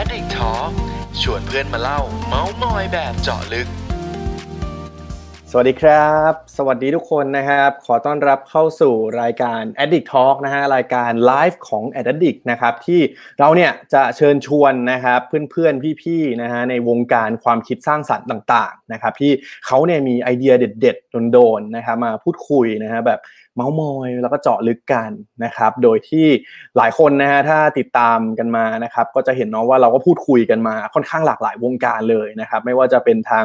Addict Talk ชวนเพื่อนมาเล่า เมาส์มอยแบบเจาะลึก สวัสดีครับ สวัสดีทุกคนนะครับ ขอต้อนรับเข้าสู่รายการ Addict Talk นะฮะรายการไลฟ์ของ Addict นะครับที่เราเนี่ยจะเชิญชวนนะครับเพื่อนๆพี่ๆนะฮะในวงการความคิดสร้างสรรค์ต่าง ๆ นะครับที่เขาเนี่ยมีไอเดียเด็ด ๆ โดนๆนะครับมาพูดคุยนะฮะแบบ เมาส์มอยแล้วก็เจาะลึกกันนะครับ โดยที่หลายคนนะฮะถ้าติดตามกันมานะครับ ก็จะเห็นเนาะว่าเราก็พูดคุยกันมาค่อนข้างหลากหลายวงการเลยนะครับ ไม่ว่าจะเป็นทาง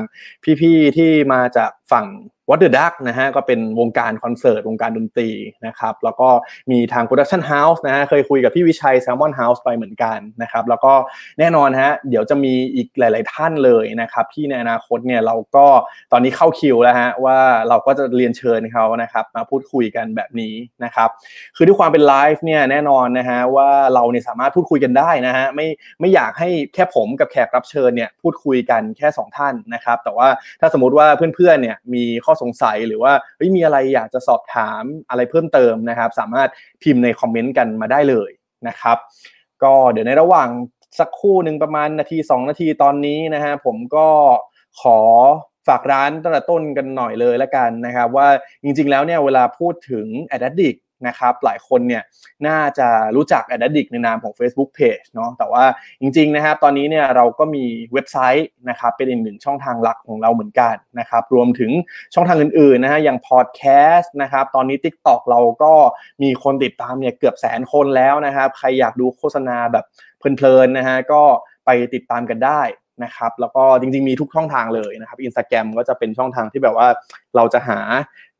พี่ๆที่มาจากฝั่ง What the Duck นะฮะก็เป็นวงการคอนเสิร์ตวงการดนตรีนะครับแล้วก็มีทาง Production House นะฮะเคยคุยกับพี่วิชัย Salmon House ไปเหมือนกันนะครับแล้วก็แน่นอนฮะเดี๋ยวจะมีอีกหลาย ๆ ท่านเลยนะครับที่ในอนาคตเนี่ยเราก็ตอนนี้เข้าคิวแล้วฮะว่าเราก็จะเรียนเชิญเขานะครับมาพูดคุยกันแบบนี้นะครับคือด้วยความเป็นไลฟ์เนี่ยแน่นอนนะฮะว่าเราเนี่ยสามารถพูดคุยกันได้นะฮะไม่ไม่อยากให้แค่ผมกับแขกรับเชิญเนี่ยพูดคุยกันแค่ 2 ท่านนะครับแต่ว่าถ้าสมมติว่าเพื่อน ๆ เนี่ยมีข้อสงสัยหรือว่ามีอะไรอยากจะสอบถามอะไรเพิ่มเติมนะครับ สามารถพิมพ์ในคอมเมนต์กันมาได้เลยนะครับ ก็เดี๋ยวในระหว่างสักครู่หนึ่งประมาณนาที 2 นาทีตอนนี้นะฮะผมก็ขอฝากร้านตั้งแต่ต้นกันหน่อยเลยละกันนะครับ ว่าจริงๆแล้วเนี่ยเวลาพูดถึงแอดดิก นะครับหลายคนเนี่ยน่าจะรู้จัก a d d i c t ในนามของ Facebook Page เนาะแต่ว่าจริงๆนะครับตอนนี้เนี่ยเราก็มีเว็บไซต์นะครับเป็นอีกหนึ่งช่องทางหลักของเราเหมือนกันนะครับรวมถึงช่องทางอื่นๆนะฮะอย่างพอดแคสต์นะครับตอนนี้ TikTok เราก็มีคนติดตามเนี่ยเกือบแสนคนแล้วนะครับใครอยากดูโฆษณาแบบเพลินๆนะฮะก็ไปติดตามกันได้ นะครับแล้วก็จริงๆมีทุกช่องทางเลยนะครับอินสตาแกรมก็จะเป็นช่องทางที่แบบว่าเราจะหา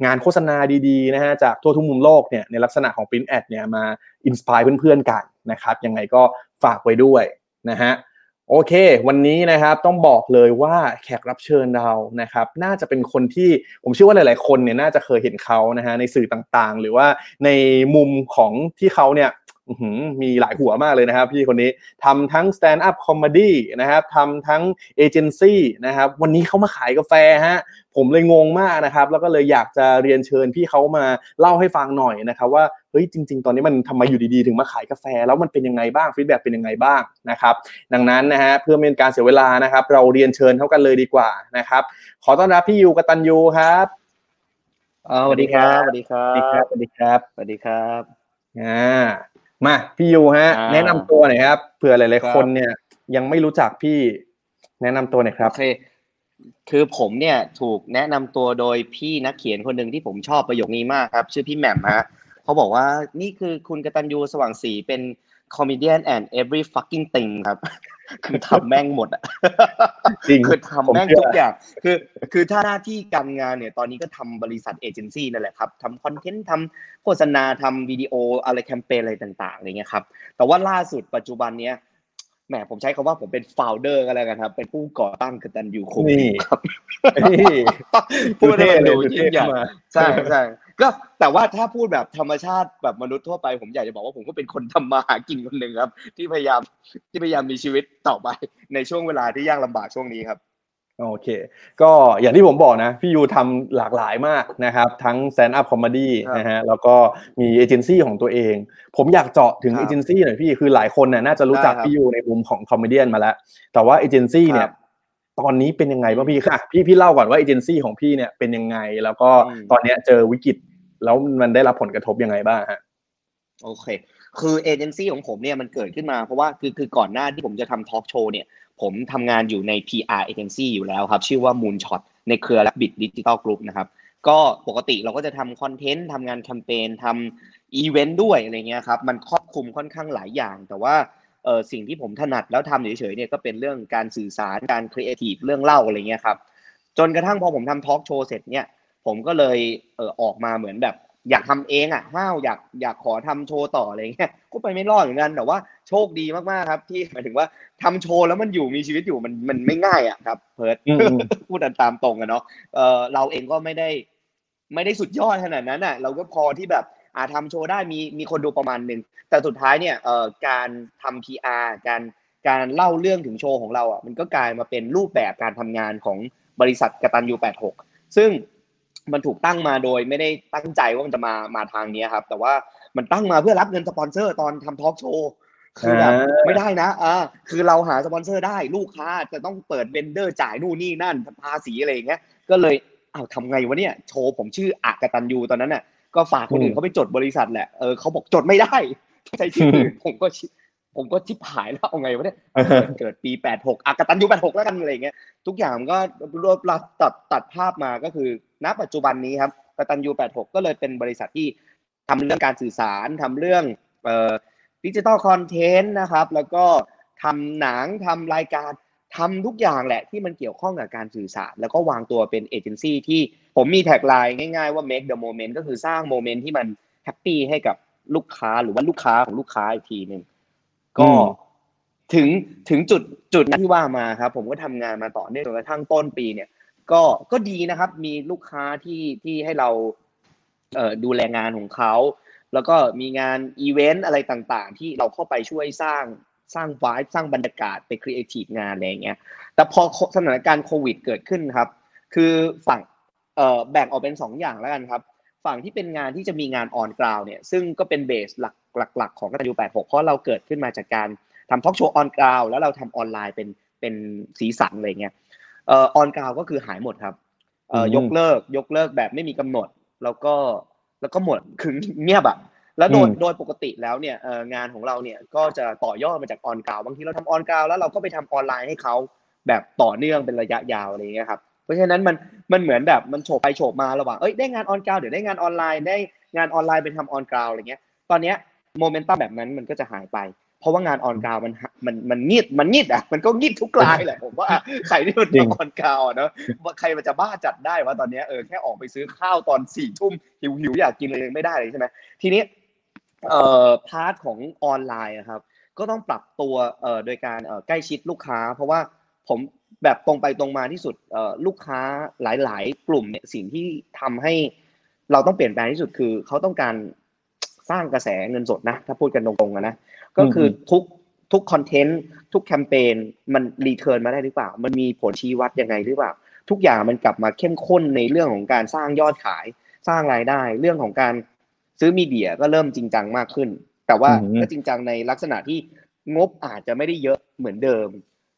งานโฆษณาดีๆนะฮะจากทั่วทุกมุมโลกเนี่ยในลักษณะของ Print Ad เนี่ยมา inspire เพื่อนๆกันนะครับยังไงก็ฝากไว้ด้วยนะฮะโอเค วันนี้นะครับต้องบอกเลยว่าแขกรับเชิญเรานะครับ น่าจะเป็นคนที่ผมเชื่อว่าหลาย ๆ คนเนี่ยน่าจะเคยเห็นเขานะฮะในสื่อต่างๆ หรือว่าในมุมของที่เขาเนี่ย มีหลายหัวมากเลยนะครับพี่คนนี้ทำทั้ง stand up comedy นะครับทำทั้งเอเจนซี่นะครับวันนี้เขามาขายกาแฟฮะผมเลยงงมากนะครับ แล้วก็เลยอยากจะเรียนเชิญพี่เขามาเล่าให้ฟังหน่อยนะครับ ว่าเฮ้ยจริง ๆ ตอนนี้มันทำไมอยู่ดีๆ ถึงมาขายกาแฟ แล้วมันเป็นยังไงบ้างฟีดแบ็เป็นยังไงบ้างนะครับ ดังนั้นนะฮะเพื่อไม่เป็นการเสียเวลานะครับ เราเรียนเชิญเขากันเลยดีกว่านะครับ ขอต้อนรับพี่ยูกตันยูครับสวัสดีครับสวัสดีครับสวัสดีครับสวัสดีครับอ่า มาพี่ยูฮะ แนะนำตัวหน่อยครับเผื่อหลายๆคนเนี่ย ยังไม่รู้จักพี่ แนะนำตัวหน่อยครับโอเคคือผมเนี่ยถูกแนะนำตัวโดยพี่นักเขียนคนหนึ่งที่ผมชอบประโยคนี้มากครับ ชื่อพี่แหม่มฮะเขาบอกว่านี่คือคุณกตัญญูสว่างสีเป็น comedian and every fucking thing ครับ คือทำแม่งหมดอะจริงคือทำแม่งทุกอย่างคือคือถ้าหน้าที่การงานเนี่ย ตอนนี้ก็ทำบริษัทเอเจนซี่นั่นแหละครับทำคอนเทนต์ทำโฆษณาทำวิดีโออะไรแคมเปญอะไรต่างๆอะไรเงี้ยครับ แต่ว่าล่าสุดปัจจุบันเนี้ยแหมผมใช้คำว่าผมเป็น founder กันแล้วกันครับ เป็นผู้ก่อตั้งกตัญญูคลับครับพูดให้มันดูยิ่งใหญ่ใช่ใช่ ก็แต่ว่าถ้าพูดแบบธรรมชาติแบบมนุษย์ทั่วไปผมอยากจะบอกว่าผมก็เป็นคนทำมาหากินคนหนึ่งครับ ที่พยายามที่พยายามมีชีวิตต่อไปในช่วงเวลาที่ยากลำบากช่วงนี้ครับโอเค ก็อย่างที่ผมบอกนะ พี่ยูทำหลากหลายมากนะครับ ทั้ง stand-up comedy นะฮะแล้วก็มีเอเจนซี่ของตัวเอง ผมอยากเจาะถึงเอเจนซี่หน่อยพี่ คือหลายคนเนี่ยน่าจะรู้จักพี่ยูในมุมของ comedy มาแล้ว แต่ว่าเอเจนซี่เนี่ย ตอนนี้เป็นยังไงบ้างพี่ค่ะ พี่พี่เล่าก่อนว่าเอเจนซี่ของพี่เนี่ยเป็นยังไง แล้วก็ตอนนี้เจอวิกฤตแล้วมันได้รับผลกระทบยังไงบ้างฮะโอเค คือเอเจนซี่ของผมเนี่ยมันเกิดขึ้นมาเพราะว่าคือคือก่อนหน้าที่ผมจะทำทอล์กโชว์เนี่ย ผมทำงานอยู่ใน PR agency อยู่แล้วครับ ชื่อว่า Moonshot ในเครือ Rabbit Digital Group นะครับ ก็ปกติเราก็จะทำ content ทำงานแคมเปญทำอีเวนต์ด้วยอะไรเงี้ยครับ มันครอบคลุมค่อนข้างหลายอย่าง แต่ว่า เออสิ่งที่ผมถนัดแล้วทำเฉยๆเนี่ยก็เป็นเรื่องการสื่อสารการครีเอทีฟเรื่องเล่าอะไรเงี้ยครับจนกระทั่งพอผมทำทอล์กโชว์เสร็จเนี่ยผมก็เลยเออออกมาเหมือนแบบอยากทำเองอะห้าวอยากอยากขอทำโชว์ต่ออะไรเงี้ยก็ไปไม่รอดเหมือนกันแต่ว่าโชคดีมากๆครับ ที่หมายถึงว่าทำโชว์แล้วมันอยู่มีชีวิตอยู่มันมันไม่ง่ายอะครับ เพิร์ดพูดตามตรงกันเนาะเออเราเองก็ไม่ได้ ไม่ได้สุดยอดขนาดนั้นอะ เราก็พอที่แบบ อาทำโชว์ได้มีมีคนดูประมาณหนึ่งแต่สุดท้ายเนี่ยเอ่อการทำ PR การการเล่าเรื่องถึงโชว์ของเราอะมันก็กลายมาเป็นรูปแบบการทำงานของบริษัทกตัญญู86 ซึ่งมันถูกตั้งมาโดยไม่ได้ตั้งใจว่ามันจะมามาทางนี้ครับ แต่ว่ามันตั้งมาเพื่อรับเงินสปอนเซอร์ตอนทำทอล์กโชว์คือแบบไม่ได้นะอ่าคือเราหาสปอนเซอร์ได้ลูกค้าจะต้องเปิด vendor จ่ายนู่นนี่นั่นภาษีอะไรอย่างเงี้ยก็เลยอ้าวทำไงวะเนี่ยโชว์ผมชื่ออากตัญญูตอนนั้นน่ะ ก็ฝากคนอื่นเขาไปจดบริษัทแหละเออเขาบอกจดไม่ได้ใช้ชื่ออื่นผมก็ผมก็ชิบหายแล้วเอาไงวะเนี่ยเกิดปีแปดหกอากตัญญูแปดหกแล้วกันอะไรเงี้ยทุกอย่างก็รวบรัดตัดตัดภาพมาก็คือ ณปัจจุบันนี้ครับกตัญญูแปดหกก็เลยเป็นบริษัทที่ทำเรื่องการสื่อสารทำเรื่องเอ่อ digital content นะครับ แล้วก็ทำหนังทำรายการทำทุกอย่างแหละที่มันเกี่ยวข้องกับการสื่อสาร แล้วก็วางตัวเป็นเอเจนซี่ที่ ผมมี tagline ง่ายๆว่า make the moment ก็คือสร้าง moment ที่มันhappy ให้กับลูกค้าหรือว่าลูกค้าของลูกค้าอีกทีหนึ่งก็ถึงถึงจุดจุดนั้นที่ว่ามาครับ ผมก็ทำงานมาต่อเนื่องจนกระทั่งต้นปีเนี่ย ก็ก็ดีนะครับ มีลูกค้าที่ที่ให้เราเอ่อดูแลงานของเขาแล้วก็มีงานอีเวนต์อะไรต่างๆ ที่เราเข้าไปช่วยสร้างสร้างวายสร้างบรรยากาศไปครีเอทีฟงานอะไรเงี้ยแต่พอสถานการณ์โควิดเกิดขึ้นครับ คือฝั่ง เอ่อแบ่งออกเป็น2ออย่างแล้วกันครับ ฝั่งที่เป็นงานที่จะมีงานออนกราวเนี่ยซึ่งก็เป็นเบสหลักหลักๆของกตันยู86 เพราะเราเกิดขึ้นมาจากการทำทอล์กโชว์ออนกราวแล้วเราทำออนไลน์เป็นเป็นสีสันอะไรเงี้ยเอ่อออนกราวก็คือหายหมดครับเอ่อยกเลิกยกเลิกแบบไม่มีกำหนด แล้วก็แล้วก็หมดคือเงียบอะแล้วโดยโดยปกติแล้วเนี่ยงานของเราเนี่ยก็จะต่อยอดมาจากออนกราวบางทีเราทำออนกราวแล้วเราก็ไปทำออนไลน์ให้เขาแบบต่อเนื่องเป็นระยะยาวอะไรเงี้ยครับ เพราะฉะนั้นมันมันเหมือนแบบมันโฉบไปโฉบมาระหว่างเอ้ยได้งาน on ground เดี๋ยวได้งานออนไลน์ได้งานออนไลน์ไปทำ on ground อะไรเงี้ยตอนเนี้ยโมเมนตัมแบบนั้นมันก็จะหายไป เพราะว่างาน on ground มันมันมันงีดมันงีดอะมันก็งีดทุกรายแหละผมว่าใครที่มันทำ on ground เนาะว่าใครมันจะบ้าจัดได้ว่าตอนนี้เออแค่ออกไปซื้อข้าวตอนสี่ทุ่มหิวหิวอยากกินเลยไม่ได้เลยใช่ไหมทีนี้เอ่อ part ของออนไลน์ครับ ก็ต้องปรับตัวเอ่อโดยการเอ่อใกล้ชิดลูกค้า เพราะว่าผม แบบตรงไปตรงมาที่สุดเอ่อลูกค้าหลาย ๆ กลุ่มเนี่ยสิ่งที่ทำให้เราต้องเปลี่ยนแปลงที่สุดคือเขาต้องการสร้างกระแสเงินสดนะ ถ้าพูดกันตรงๆนะก็คือทุกทุกคอนเทนต์ทุกแคมเปญมันรีเทิร์นมาได้หรือเปล่า มันมีผลชี้วัดยังไงหรือเปล่า ทุกอย่างมันกลับมาเข้มข้นในเรื่องของการสร้างยอดขาย สร้างรายได้ เรื่องของการซื้อมีเดียก็เริ่มจริงจังมากขึ้น แต่ว่าก็จริงจังในลักษณะที่งบอาจจะไม่ได้เยอะเหมือนเดิม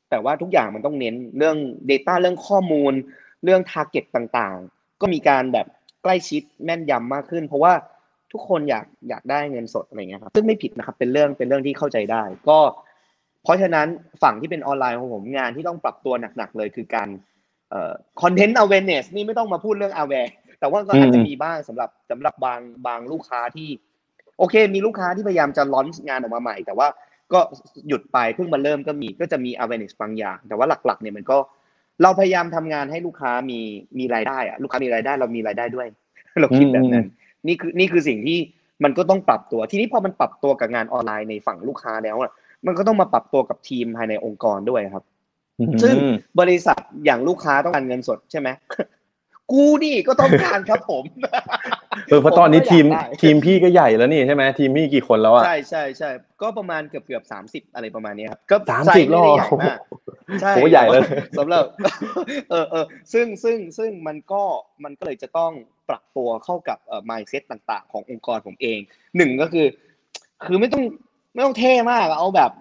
แต่ว่าทุกอย่างมันต้องเน้นเรื่อง Data เรื่องข้อมูล เรื่อง Target ต่างๆ ก็มีการแบบใกล้ชิดแม่นยำมากขึ้น เพราะว่าทุกคนอยากอยากได้เงินสดอะไรเงี้ยครับซึ่งไม่ผิดนะครับเป็นเรื่องเป็นเรื่องที่เข้าใจได้ ก็ เพราะฉะนั้นฝั่งที่เป็นออนไลน์ของผมงานที่ต้องปรับตัวหนักๆเลยคือการเอ่อคอนเทนต์ awareness นี่ไม่ต้องมาพูดเรื่อง aware แต่ว่าก็อาจจะมีบ้างสำหรับสำหรับบางบางลูกค้าที่ โอเค มีลูกค้าที่พยายามจะล้อนงานออกมาใหม่ แต่ว่า ก็หยุดไปเพิ่งมาเริ่มก็มีก็จะมี awareness บางอย่าง แต่ว่าหลักๆเนี่ยมันก็เราพยายามทำงานให้ลูกค้ามีมีรายได้อะลูกค้ามีรายได้เรามีรายได้ด้วย เราคิดแบบนั้นนี่คือนี่คือสิ่งที่มันก็ต้องปรับตัว ทีนี้พอมันปรับตัวกับงานออนไลน์ในฝั่งลูกค้าแล้วอะมันก็ต้องมาปรับตัวกับทีมภายในองค์กรด้วยครับ ซึ่งบริษัทอย่างลูกค้าต้องการเงินสดใช่ไหมกูนี่ก็ต้องการครับผม เออเพราะตอนนี้ทีมทีมพี่ก็ใหญ่แล้วนี่ใช่ไหมทีมพี่กี่คนแล้วอะใช่ใช่ใช่ก็ประมาณเกือบเกือบสามสิบอะไรประมาณนี้ครับก็สามสิบรอบใช่โหใหญ่เลยสำหรับเออเออซึ่งซึ่งซึ่งมันก็มันก็เลยจะต้องปรับตัวเข้ากับเอ่อ mindset ต่างๆ ขององค์กรผมเองหนึ่งก็คือ คือไม่ต้องไม่ต้องเท่มากเอาแบบ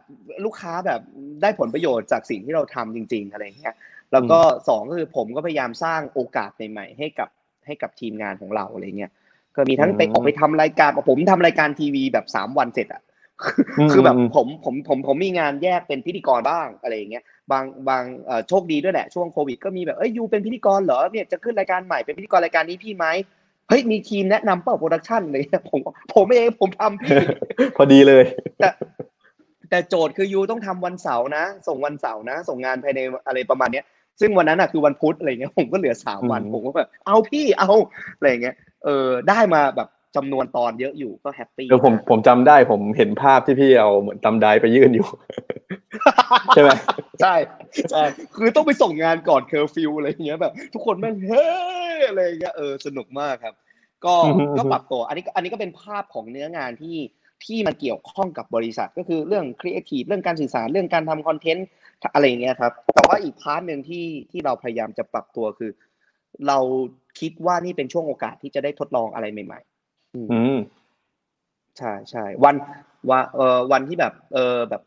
ลูกค้าแบบได้ผลประโยชน์จากสิ่งที่เราทำจริง ๆ อะไรเงี้ยแล้วก็สองก็คือผมก็พยายามสร้างโอกาสใหม่ๆให้กับให้กับทีมงานของเราอะไรเงี้ย ก็มีทั้งไปออกไปทำรายการผมทำรายการทีวีแบบสามวันเสร็จอะคือแบบผมผมผมผมมีงานแยกเป็นพิธีกรบ้างอะไรอย่างเงี้ยบางบางโชคดีด้วยแหละช่วงโควิดก็มีแบบเอ้ย you เป็นพิธีกรเหรอเนี่ยจะขึ้นรายการใหม่เป็นพิธีกรรายการนี้พี่ไหมเฮ้ยมีทีมแนะนำเปล่า production เลยผมผมเองผมทำพี่พอดีเลยแต่แต่โจทย์คือ you ต้องทำวันเสาร์นะ ส่งวันเสาร์นะ ส่งงานภายในอะไรประมาณเนี้ยซึ่งวันนั้นอะคือวันพุธอะไรเงี้ยผมก็เหลือสามวันผมก็แบบเอาพี่เอาอะไรเงี้ย เออได้มาแบบจำนวนตอนเยอะอยู่ก็ happy เออผมผมจำได้ผมเห็นภาพที่พี่เอาเหมือน thumb drive ไปยื่นอยู่ ใช่ไหมใช่ใช่คือต้องไปส่งงานก่อนเคอร์ฟิวอะไรเงี้ยแบบ ทุกคนแม่งเฮ้อะไรเงี้ยเออสนุกมากครับ ก็ก็ปรับตัว อันนี้อันนี้ก็เป็นภาพของเนื้องานที่ที่มันเกี่ยวข้องกับบริษัทก็คือเรื่องครีเอทีฟเรื่องการสื่อสารเรื่องการทำ content อะไรเงี้ยครับ แต่ว่าอีก part หนึ่งที่ที่เราพยายามจะปรับตัวคือ เราคิดว่านี่เป็นช่วงโอกาสที่จะได้ทดลองอะไรใหม่ ๆ อืมใช่ใช่วันว่าเออวันที่แบบ เออแบบ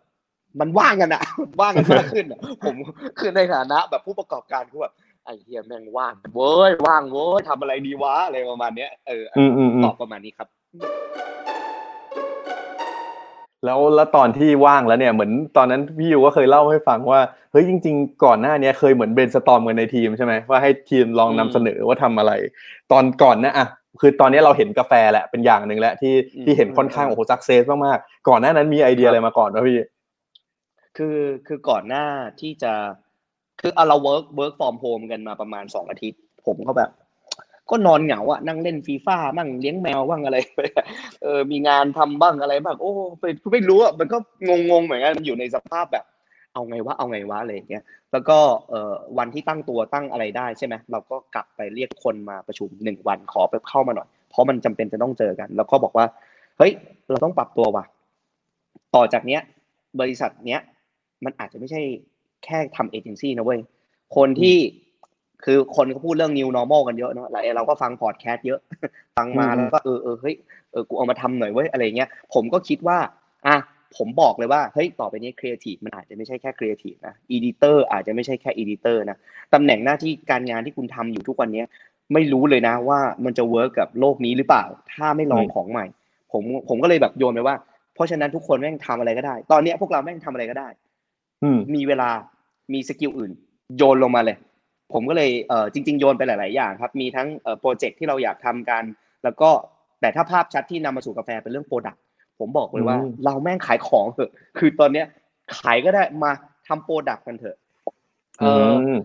มันว่างกันอะว่างกันมากขึ้นอะผมคือในฐานะแบบผู้ประกอบการคือแบบไอ้เฮียแม่งว่างเว้ยว่างเว้ยทำอะไรดีวะอะไรประมาณเนี้ยเอออืมอืมอืมตอบประมาณนี้ครับ แล้วแล้วตอนที่ว่างแล้วเนี่ยเหมือนตอนนั้นพี่ยูก็เคยเล่าให้ฟังว่าเฮ้ยจริง ๆ ก่อนหน้าเนี้ยเคยเหมือนเบนสตอมกันในทีมใช่ไหมว่าให้ทีมลองนำเสนอว่าทำอะไร ตอนก่อนนะอะคือตอนนี้เราเห็นกาแฟแหละเป็นอย่างหนึ่งแหละที่อืมที่เห็นค่อนข้างโอ้โหสักเซสมากๆก่อนหน้านั้นมีไอเดียอะไรมาก่อนวะพี่คือคือก่อนหน้าที่จะคือเอาเรา work work from home กันมาประมาณสองอาทิตย์ ผมก็แบบ ก็นอนเหงาอะนั่งเล่นฟีฟ่าบ้างเลี้ยงแมวบ้างอะไรเออมีงานทำบ้างอะไรบ้างโอ้ไปไม่รู้อะมันก็งงงๆเหมือนกันมันอยู่ในสภาพแบบ เอาไงวะเอาไงวะอะไรอย่างเงี้ยแล้วก็เอ่อวันที่ตั้งตัวตั้งอะไรได้ใช่ไหมเราก็กลับไปเรียกคนมาประชุมหนึ่งวันขอไปเข้ามาหน่อย เพราะมันจำเป็นจะต้องเจอกัน แล้วก็บอกว่าเฮ้ยเราต้องปรับตัวว่ะต่อจากเนี้ย บริษัทเนี้ยมันอาจจะไม่ใช่แค่ทำเอเจนซี่นะเว้ยคนที่ คือคนก็พูดเรื่อง new normal กันเยอะเนาะแล้วเราก็ฟังพอดแคสต์เยอะ ฟังมาอืมแล้วก็เออเออเฮ้ยเออกูเอามาทำหน่อยเว้ยอะไรเงี้ยผมก็คิดว่าอะผมบอกเลยว่าเฮ้ยต่อไปนี้ครีเอทีฟมันอาจจะไม่ใช่แค่ครีเอทีฟนะ editor อาจจะไม่ใช่แค่ editor นะตำแหน่งหน้าที่การงานที่คุณทำอยู่ทุกวันเนี้ยไม่รู้เลยนะว่ามันจะ work กับโลกนี้หรือเปล่า ถ้าไม่ลองอืมของใหม่ ผมผมก็เลยแบบโยนไปว่า เพราะฉะนั้นทุกคนแม่งทำอะไรก็ได้ ตอนเนี้ยพวกเราแม่งทำอะไรก็ได้ อืมมีเวลามี skill อื่น โยนลงมาเลย ผมก็เลยเออจริง ๆ โยนไปหลาย ๆ อย่างครับ มีทั้งเอ่อ project ที่เราอยากทำกัน แล้วก็แต่ถ้าภาพชัดที่นำมาสู่กาแฟเป็นเรื่อง product ผมบอกเลยว่าอืมเราแม่งขายของเถอะ คือตอนเนี้ยขายก็ได้มาทำ product กันเถอะเออืออม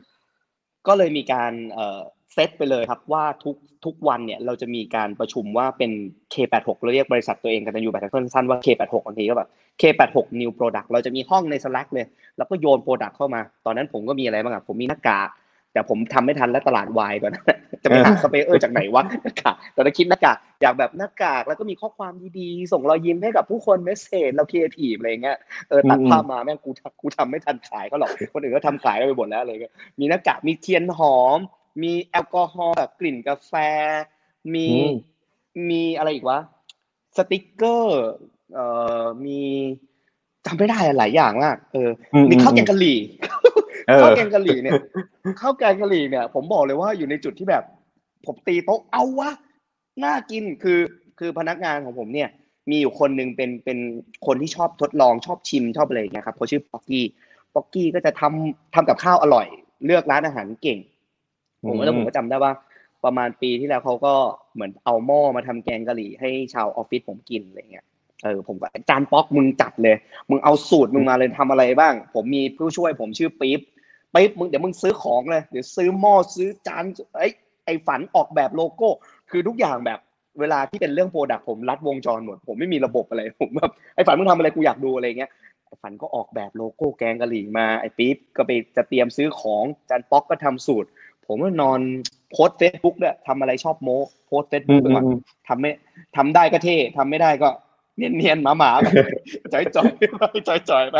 ก็เลยมีการเอ่อเซตไปเลยครับว่าทุกทุกวันเนี่ยเราจะมีการประชุมว่าเป็น K86 เราเรียกบริษัทตัวเองกันอยู่แบบสั้นๆว่า K86 บางทีก็แบบ K86 New Product เราจะมีห้องใน Slack เลย แล้วก็โยน product เข้ามา ตอนนั้นผมก็มีอะไรบ้างอะผมมีหน้ากาก แต่ผมทำไม่ทันแล้วตลาดวายตอนนั้นจะไปหาสเปรย์เออร์จากไหนวะหน้ากากตอนนั้นคิดหน้ากากอยากแบบหน้ากากแล้วก็มีข้อความดีๆ ส่งรอยยิ้มให้กับผู้คน message เราครีเอทีฟอะไรเงี้ยเออตัดอืมภาพมาแม่งกูทำกูทำไม่ทันขายเขาหรอกคนอื่นก็ทำขายกันไปหมดแล้วอะไรเงี้ยมีหน้ากากมีเทียนหอม มีแอลกอฮอล์แบบกลิ่นกาแฟ มีอืมมีอะไรอีกวะสติกเกอร์เอ่อมีจำไม่ได้อะหลายอย่างมากเอออืมมีข้าวแกง อืมกะหรี่เออ ข้าวแกงกะหรี่เนี่ยข้าวแกงกะหรี่เนี่ย ผมบอกเลยว่าอยู่ในจุดที่แบบ ผมตีโต๊ะเอาวะน่ากินคือคือพนักงานของผมเนี่ย มีอยู่คนหนึ่งเป็นเป็นคนที่ชอบทดลองชอบชิมชอบอะไรอย่างเงี้ยครับเขาชื่อป๊อกกี้ป๊อกกี้ก็จะทำทำกับข้าวอร่อย เลือกร้านอาหารเก่ง ผมก็แล้วผมก็จำได้ว่า ประมาณปีที่แล้วเขาก็เหมือนเอาหม้อมาทำแกงกะหรี่ให้ชาวออฟฟิศผมกินอะไรเงี้ย เออผมก็จานป๊อกมึงจัดเลย มึงเอาสูตรมึงมาเลยทำอะไรบ้าง ผมมีผู้ช่วยผมชื่อปี๊บปี๊บมึงเดี๋ยวมึงซื้อของเลยเดี๋ยวซื้อหม้อซื้อจานไอ้ยไอ้ฝันออกแบบโลโก้ คือทุกอย่างแบบเวลาที่เป็นเรื่อง product ผมลัดวงจรหมด ผมไม่มีระบบอะไรผมแบบไอ้ฝันมึงทำอะไรกูอยากดูอะไรเงี้ยไอ้ฝันก็ออกแบบโลโก้แกงกะหรี่มาไอ้ปี๊บก็ไปจะเตรียมซื้อของจานป๊อกก็ทำสูตร ผมก็นอนโพสเฟซบุ๊กเนี่ยทำอะไรชอบโม้โพสเฟซอืบุ๊กมไปอืก่อนมทำไม่ทำได้ก็เท่ทำไม่ได้ก็ เนียนเนียนๆหมาหมาๆไปจอยจอยๆไปจอยจอยๆไป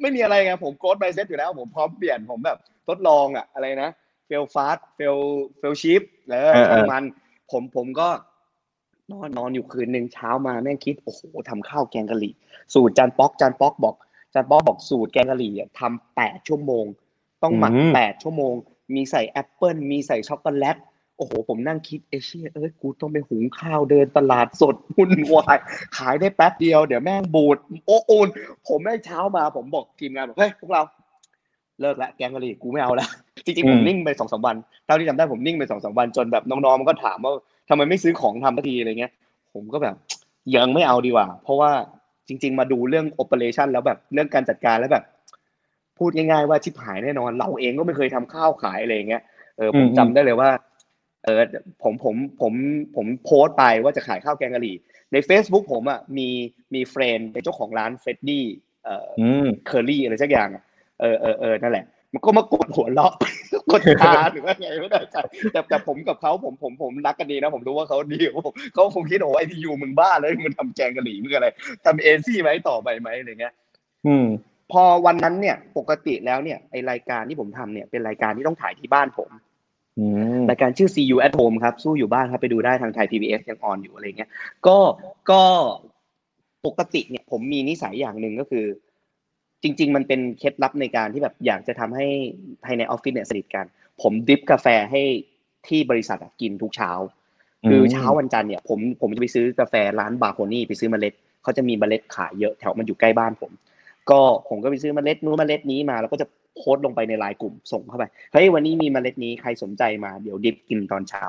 ไม่มีอะไรไงผมโค้ดไบเซ็ตอยู่แล้ว ผมพร้อมเปลี่ยนผมแบบทดลองอะอะไรนะ fail fast fail fail cheap แล้วเออเออช่างมัน ผมผมก็นอนนอนอยู่คืนหนึ่งเช้ามาแม่งคิดโอ้โหทำข้าวแกงกะหรี่ สูตรจานป๊อกจานป๊อกบอกจานป๊อกบอกสูตรแกงกะหรี่อะทำแปดชั่วโมง ต้องหมักอืมแปดชั่วโมง มีใส่แอปเปิลมีใส่ช็อกโกแลต โอ้โห ผมนั่งคิดเอเหี้ยเอ้ยกูต้องไปหุงข้าวเดินตลาดสดวุ่นวายขายได้แป๊บเดียวเดี๋ยวแม่งบูดโอ้อูนผมได้เช้ามาผมบอกทีมงานบอกเฮ้ยพวกเรา เลิกละแกงกะหรี่กูไม่เอาละจริงๆผมอืมนิ่งไปสองสามวันเท่าที่จำได้ผมนิ่งไปสองสามวันจนแบบน้องๆมันก็ถามว่าทำไมไม่ซื้อของทำสักทีอะไรเงี้ย ผมก็แบบยังไม่เอาดีกว่า เพราะว่าจริง ๆ มาดูเรื่องโอเปอเรชันแล้วแบบเรื่องการจัดการแล้วแบบ พูดง่ายๆว่าชิบหายแน่นอน เราเองก็ไม่เคยทำข้าวขายอะไรอย่างเงี้ยเออผมอืมจำได้เลยว่า เออผมผมผมผมโพสต์ไปว่าจะขายข้าวแกงกะหรี่ ใน Facebook ผมอะมีมี friend เป็นเจ้าของร้าน Freddie เอ่ออืมเคอรี่อะไรสักอย่างอะเออเออเออนั่นแหละ มันก็มากดหัวเราะกดตาหรือว่าไงไม่ได้ใจแต่แต่ผมกับเขาผมผมผมรักกันดีนะผมรู้ว่าเขาดีผมเขาคงคิดโอ้ไอ้พี่ยูมึงบ้าเลยมึงทำแกงกะหรี่มึงอะไรทำเอซี่ไหมต่อไปไหมอะไรเงี้ย อืมพอวันนั้นเนี่ยปกติแล้วเนี่ยไอรายการที่ผมทำเนี่ยเป็นรายการที่ต้องถ่ายที่บ้านผมอืม รายการชื่อ See You at Home ครับ สู้อยู่บ้านครับไปดูได้ทางไทย PBS ยัง on อยู่อะไรเงี้ย ก็ก็ปปกติเนี่ย ผมมีนิสัยอย่างหนึ่งก็คือ จริง ๆ มันเป็นเคล็ดลับในการที่แบบอยากจะทำให้ภายในออฟฟิศเนี่ยสนิทกัน ผม drip กาแฟให้ที่บริษัทกินทุกเช้า คือเช้าวันจันทร์เนี่ยผมผมจะไปซื้อกาแฟร้านบาโคนี่ไปซื้อเมล็ดเขาจะมีเมล็ดขายเยอะแถวมันอยู่ใกล้บ้านผม ก็ผมก็ไปซื้อเมล็ดนู้นเมล็ดนี้มา แล้วก็จะ โพสต์ลงไปในไลน์กลุ่มส่งเข้าไปเฮ้ยวันนี้มีเมล็ดนี้ใครสนใจมาเดี๋ยวดิบกินตอนเช้า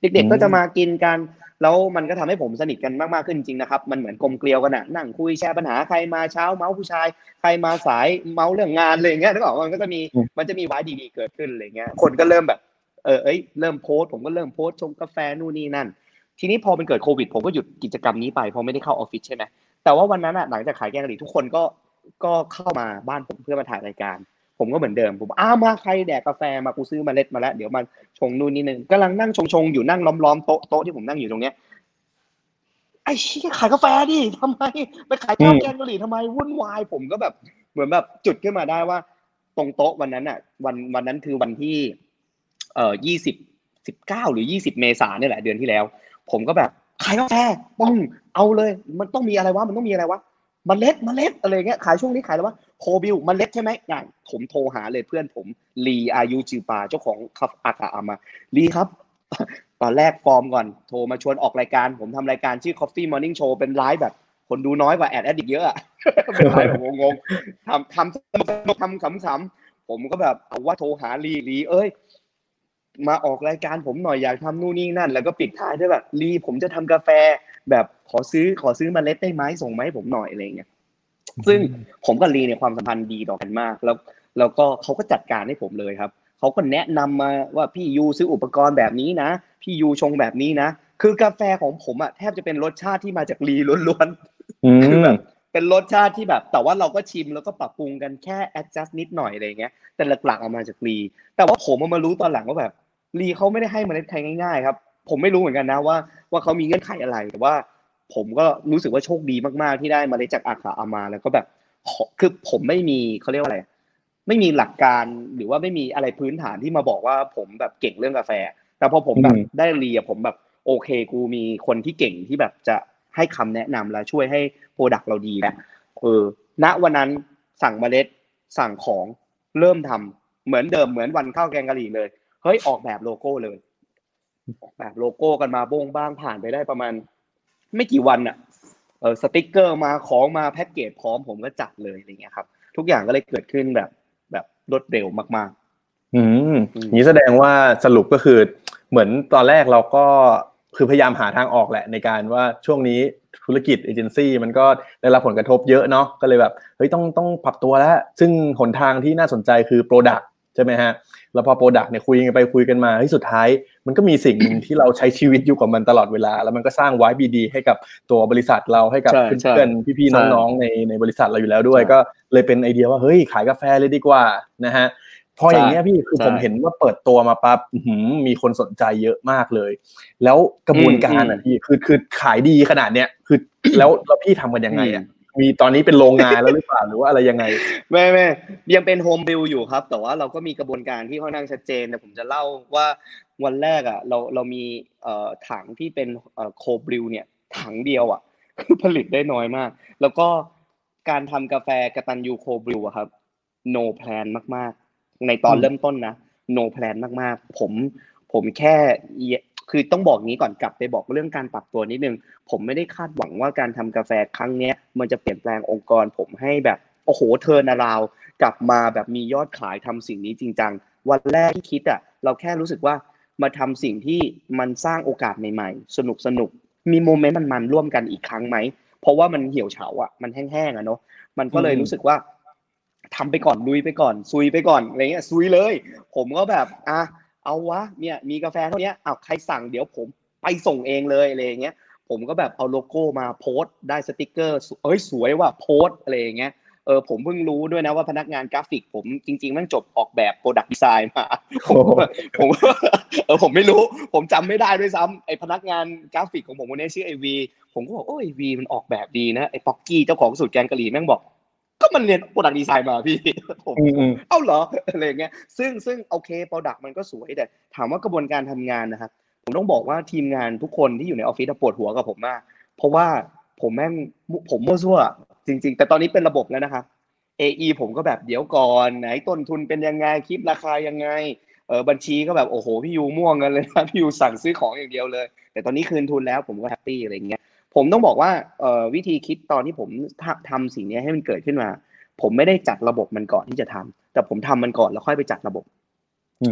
เด็กๆก็จะมากินกัน แล้วมันก็ทำให้ผมสนิทกันมากๆขึ้นจริงนะครับ มันเหมือนกลมเกลียวกันอะนั่งคุยแชร์ปัญหาใครมาเช้า เมาส์ผู้ชาย ใครมาสายเมาส์เรื่องงานอะไรเงี้ยนึกออกมันก็จะมีมันจะมีวายดีๆเกิดขึ้นอะไรเงี้ยคนก็เริ่มแบบเออเอ้ยเริ่มโพสผมก็เริ่มโพสชงกาแฟนู่นนี่นั่น ทีนี้พอมันเกิดโควิด ผมก็หยุดกิจกรรมนี้ไปเพราะไม่ได้เข้าออฟฟิศใช่ไหมแต่ว่าวันนั้นอะหลังจากขายแกงกะหรี่ทุกคนก็ก็เข้ามาบ้านผมเพื่อมาถ่ายรายการ ผมก็เหมือนเดิมผมอ้ามาใครแดกกาแฟมากูซื้อมาเล็ดมาแล้วเดี๋ยวมาชงนู่นนี่นึงกำลังนั่งชงชงอยู่นั่งล้อมๆโต๊ะโต๊ะที่ผมนั่งอยู่ตรงเนี้ยไอ้ชี่ยขายกาแฟดิทำไมไปขายข้าวแกงกะหรี่ทำไมวุ่นวายผมก็แบบเหมือนแบบจุดขึ้นมาได้ว่า ตรงโต๊ะวันนั้นอะ วันวันนั้นคือวันที่ เอ่อยี่สิบสิบเก้าหรือยี่สิบเมษาเนี่ยแหละเดือนที่แล้ว ผมก็แบบขายกาแฟป้องเอาเลย มันต้องมีอะไรวะมันต้องมีอะไรวะมเล็ดมเล็ดอะไรเงี้ยขายช่วงนี้ขายแล้วว่า cold brew เมล็ดใช่ไหมอย่างผมโทรหาเลยเพื่อนผมลีอายุจือปาเจ้าของอาข่าอาข่าอาม่าลีครับตอนแรกฟอร์มก่อนโทรมาชวนออกรายการ ผมทำรายการชื่อ Coffee Morning Show เป็นไลฟ์แบบ คนดูน้อยกว่า Ad Addict เยอะอะเป็นไลฟ์แบบงงๆทำทำทำขำๆผมก็แบบเอาว่าโทรหาลีลีเอ้ย มาออกรายการผมหน่อยอยากทำนู่นนี่นั่น แล้วก็ปิดท้ายด้วยแบบลีผมจะทำกาแฟ แบบขอซื้อขอซื้อมาเล็ดได้ไหมส่งไหมผมหน่อยอะไรเงี้ย ซึ่งผมกับลีเนี่ยความสัมพันธ์ดีต่อกันมาก แล้วแล้วก็เขาก็จัดการให้ผมเลยครับเขาก็แนะนำมาว่าพี่ยูซื้ออุปกรณ์แบบนี้นะ พี่ยูชงแบบนี้นะ คือกาแฟของผมอะแทบจะเป็นรสชาติที่มาจากลีล้วนๆคือแบบเป็นรสชาติที่แบบ แต่ว่าเราก็ชิมแล้วก็ปรับปรุงกันแค่ adjust นิดหน่อยอะไรเงี้ยแต่หลักๆออกมาจากลีแต่ว่าผมมารู้ตอนหลังว่าแบบลีเขาไม่ได้ให้เมล็ดใครง่ายๆครับผมไม่รู้เหมือนกันนะว่าว่าเขามีเงื่อนไขอะไรแต่ว่า ผมก็รู้สึกว่าโชคดีมากๆที่ได้เมล็ดจากอาคาอามา แล้วก็แบบคือผมไม่มีเขาเรียกว่าอะไร ไม่มีหลักการหรือว่าไม่มีอะไรพื้นฐานที่มาบอกว่าผมแบบเก่งเรื่องกาแฟ แต่พอผมแบบได้เรียผมแบบโอเคกูมีคนที่เก่งที่แบบจะให้คำแนะนำและช่วยให้โปรดักต์เราดีแล้วเออณวันนั้นสั่งเมล็ดสั่งของเริ่มทำเหมือนเดิมเหมือนวันข้าวแกงกะหรี่เลยเฮ้ยออกแบบโลโก้เลยออกแบบโลโก้กันมาโบ้งบ้างผ่านไปได้ประมาณ ไม่กี่วันอะเออสติกเกอร์มาของมาแพ็กเกจพร้อมผมก็จัดเลยอะไรเงี้ยครับ ทุกอย่างก็เลยเกิดขึ้นแบบแบบรวดเร็วมาก ๆ อืมนี้แสดงว่าสรุปก็คือเหมือนตอนแรกเราก็คือพยายามหาทางออกแหละในการว่าช่วงนี้ธุรกิจเอเจนซี่มันก็ได้รับผลกระทบเยอะเนาะก็เลยแบบเฮ้ยต้องต้องปรับตัวแล้ว ซึ่งหนทางที่น่าสนใจคือ product ใช่ไหมฮะแล้วพอ product เนี่ยคุยกันไปคุยกันมาที่สุดท้าย มันก็มีสิ่งหนึ่งที่เราใช้ชีวิตอยู่กับมันตลอดเวลา แล้วมันก็สร้าง vibe ดีๆให้กับตัวบริษัทเราให้กับเพื่อนๆพี่ๆน้องๆในในบริษัทเราอยู่แล้วด้วย ก็เลยเป็นไอเดียว่าเฮ้ยขายกาแฟเลยดีกว่านะฮะพออย่างเงี้ยพี่คือผมเห็นว่าเปิดตัวมาปั๊บมีคนสนใจเยอะมากเลย แล้วกระบวนการอะพี่คือคือขายดีขนาดเนี้ยคือแล้วแล้วพี่ทำกันยังไงอะ มีตอนนี้เป็นโรงงานแล้วหรือเปล่าหรือว่าอะไรยังไงไม่ไม่ยังเป็น home brew อยู่ครับ แต่ว่าเราก็มีกระบวนการที่ค่อนข้างชัดเจนแต่ผมจะเล่าว่าวันแรกอะเราเรามีเอ่อถังที่เป็นเอ่อ cold brew เนี่ยถังเดียวอะคือผลิตได้น้อยมาก แล้วก็การทำกาแฟกระตันยูโคบิลอะครับ no plan มากๆ ในตอนเริ่มต้นนะ no plan มากๆ ผมผมแค่ คือต้องบอกงี้ก่อนกลับไปบอกเรื่องการปรับตัวนิดนึง ผมไม่ได้คาดหวังว่าการทำกาแฟครั้งเนี้ย มันจะเปลี่ยนแปลงองค์กร ผมให้แบบโอ้โหเทอร์นาราวกลับมาแบบมียอดขายทำสิ่งนี้จริงจังวันแรกที่คิดอะเราแค่รู้สึกว่ามาทำสิ่งที่มันสร้างโอกาสใหม่ๆสนุกสนุกมีโมเมนต์มันๆร่วมกันอีกครั้งไหมเพราะว่ามันเหี่ยวเฉาอะมันแห้งๆอะเนาะมันก็เลยรู้สึกว่าทำไปก่อนลุยไปก่อนซุยไปก่อนอะไรเงี้ยซุยเลย ผมก็แบบอะ เอาวะเนี่ยมีกาแฟเท่านี้เอาวใครสั่งเดี๋ยวผมไปส่งเองเลยอะไรเงี้ยผมก็แบบเอาโลโก้มาโพสได้สติกเกอร์เอ้ยสวยว่ะโพสอะไรเงี้ยเออผมเพิ่งรู้ด้วยนะว่าพนักงานกราฟิก ผมจริงๆมันจบออกแบบ product design มาผมผมเออผมไม่รู้ ผมจำไม่ได้ด้วยซ้ำไอพนักงานกราฟิกของผมคนนี้ชื่อไอวีผมก็บอกโอ้ยวีมันออกแบบดีนะไอป๊อกกี้เจ้าของสูตรแกงกะหรี่แม่งบอก ก็มันเรียน product design มาพี่ผมเอ้าเหรออะไรเงี้ยซึ่งซึ่งโอเค product มันก็สวยแต่ ถามว่ากระบวนการทำงานนะครับผมต้องบอกว่าทีมงานทุกคนที่อยู่ในออฟฟิศปวดหัวกับผมมาก เพราะว่าผมแม่งผมมั่วซั่วจริง ๆ แต่ตอนนี้เป็นระบบแล้วนะครับ AE ผมก็แบบเดี๋ยวก่อนไหนต้นทุนเป็นยังไงคิดราคายังไงเออบัญชีก็แบบโอ้โหพี่ยูม่วงกันเลยนะพี่ยูสั่งซื้อของอย่างเดียวเลย แต่ตอนนี้คืนทุนแล้วผมก็แฮปปี้อะไรเงี้ย ผมต้องบอกว่าเอ่อวิธีคิดตอนที่ผมทำสิ่งนี้ให้มันเกิดขึ้นมา ผมไม่ได้จัดระบบมันก่อนที่จะทำแต่ผมทำมันก่อนแล้วค่อยไปจัดระบบ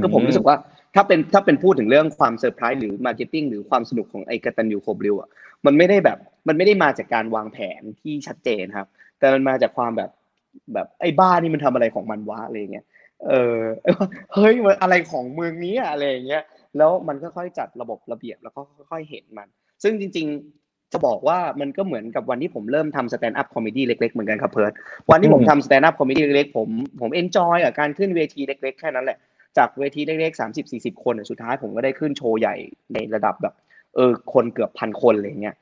ก็ผมรู้สึกว่าถ้าเป็นถ้าเป็นพูดถึงเรื่องความเซอร์ไพรส์หรือ marketing หรือความสนุกของไอ้กตันยูโคบลิวอะมันไม่ได้แบบมันไม่ได้มาจากการวางแผนที่ชัดเจนครับ แต่มันมาจากความแบบแบบไอ้บ้านี่มันทำอะไรของมันวะอะไรเงี้ยเออเฮ้ยมันอะไรของมึงเนี่ยอะไรเงี้ยแล้วมันก็ค่อยจัดระบบระเบียบแล้วก็ค่อยๆเห็นมัน ซึ่งจริงๆ จะบอกว่ามันก็เหมือนกับวันที่ผมเริ่มทำ stand-up comedy เล็กๆเหมือนกันครับเพิร์ดวันที่ผมทำ stand-up comedy เล็กๆผมผม enjoy กับการขึ้นเวทีเล็กๆแค่นั้นแหละจากเวทีเล็กๆสามสิบสี่สิบคนสุดท้ายผมก็ได้ขึ้นโชว์ใหญ่ในระดับแบบ เออคนเกือบพันคนอะไรเงี้ย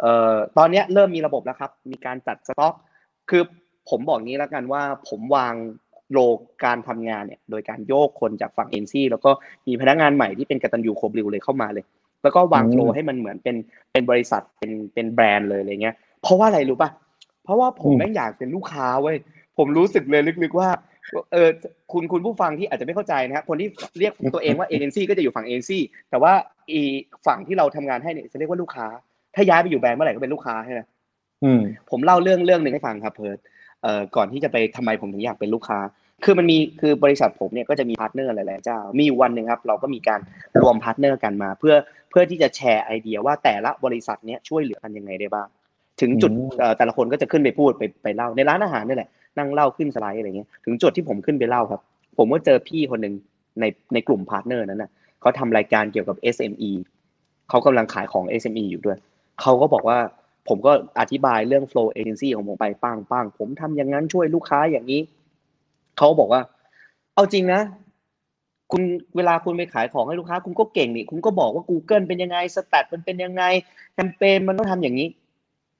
เอ่อตอนนี้เริ่มมีระบบแล้วครับ มีการจัดสต็อก คือผมบอกงี้แล้วกันว่าผมวางflow การทำงานเนี่ย โดยการโยกคนจากฝั่งเอเจนซี่แล้วก็มีพนักงานใหม่ที่เป็นกตันยูโคบลิวเลยเข้ามาเลย แล้วก็วาง flow ให้มันเหมือนเป็นเป็นบริษัทเป็นเป็นแบรนด์เลยอะไรเงี้ย เพราะว่าอะไรรู้ป่ะ เพราะว่าผมแม่งอยากเป็นลูกค้าเว้ยผมรู้สึกเลยลึกๆว่าเออคุณคุณผู้ฟังที่อาจจะไม่เข้าใจนะครับคนที่เรียกตัวเองว่าเอเจนซี่ก็จะอยู่ฝั่งเอเจนซี่แต่ว่าอีฝั่งที่เราทำงานให้เนี่ยจะเรียกว่าลูกค้า ถ้าย้ายไปอยู่แบรนด์เมื่อไหร่ก็เป็นลูกค้าใช่ไหมผมเล่าเรื่องเรื่องหนึ่งให้ฟังครับเพิร์ดเอ่อก่อนที่จะไปทำไมผมถึงอยากเป็นลูกค้า คือมันมีคือบริษัทผมเนี่ยก็จะมี partner หลายๆเจ้า มีวันหนึ่งครับ เราก็มีการรวม partner กันมา เพื่อเพื่อที่จะแชร์ไอเดียว่าแต่ละบริษัทเนี้ยช่วยเหลือกันยังไงได้บ้าง ถึงจุดแต่ละคนก็จะขึ้นไปพูดไปไปเล่าในร้านอาหารนี่แหละนั่งเล่าขึ้นสไลด์อะไรเงี้ยถึงจุดที่ผมขึ้นไปเล่าครับ ผมก็เจอพี่คนหนึ่งในในกลุ่ม partner นั้นนะเขาทำรายการเกี่ยวกับ SME เขากำลังขายของ SME อยู่ด้วยเขาก็บอกว่าผมก็อธิบายเรื่อง flow agency ของผมไปปังปังผมทำอย่างนั้นช่วยลูกค้าอย่างนี้ เขาบอกว่า เอาจริงนะ คุณเวลาคุณไปขายของให้ลูกค้า คุณก็เก่งนี่คุณก็บอกว่า Google เป็นยังไง stat มันเป็นยังไงแคมเปญมันต้องทำอย่างนี้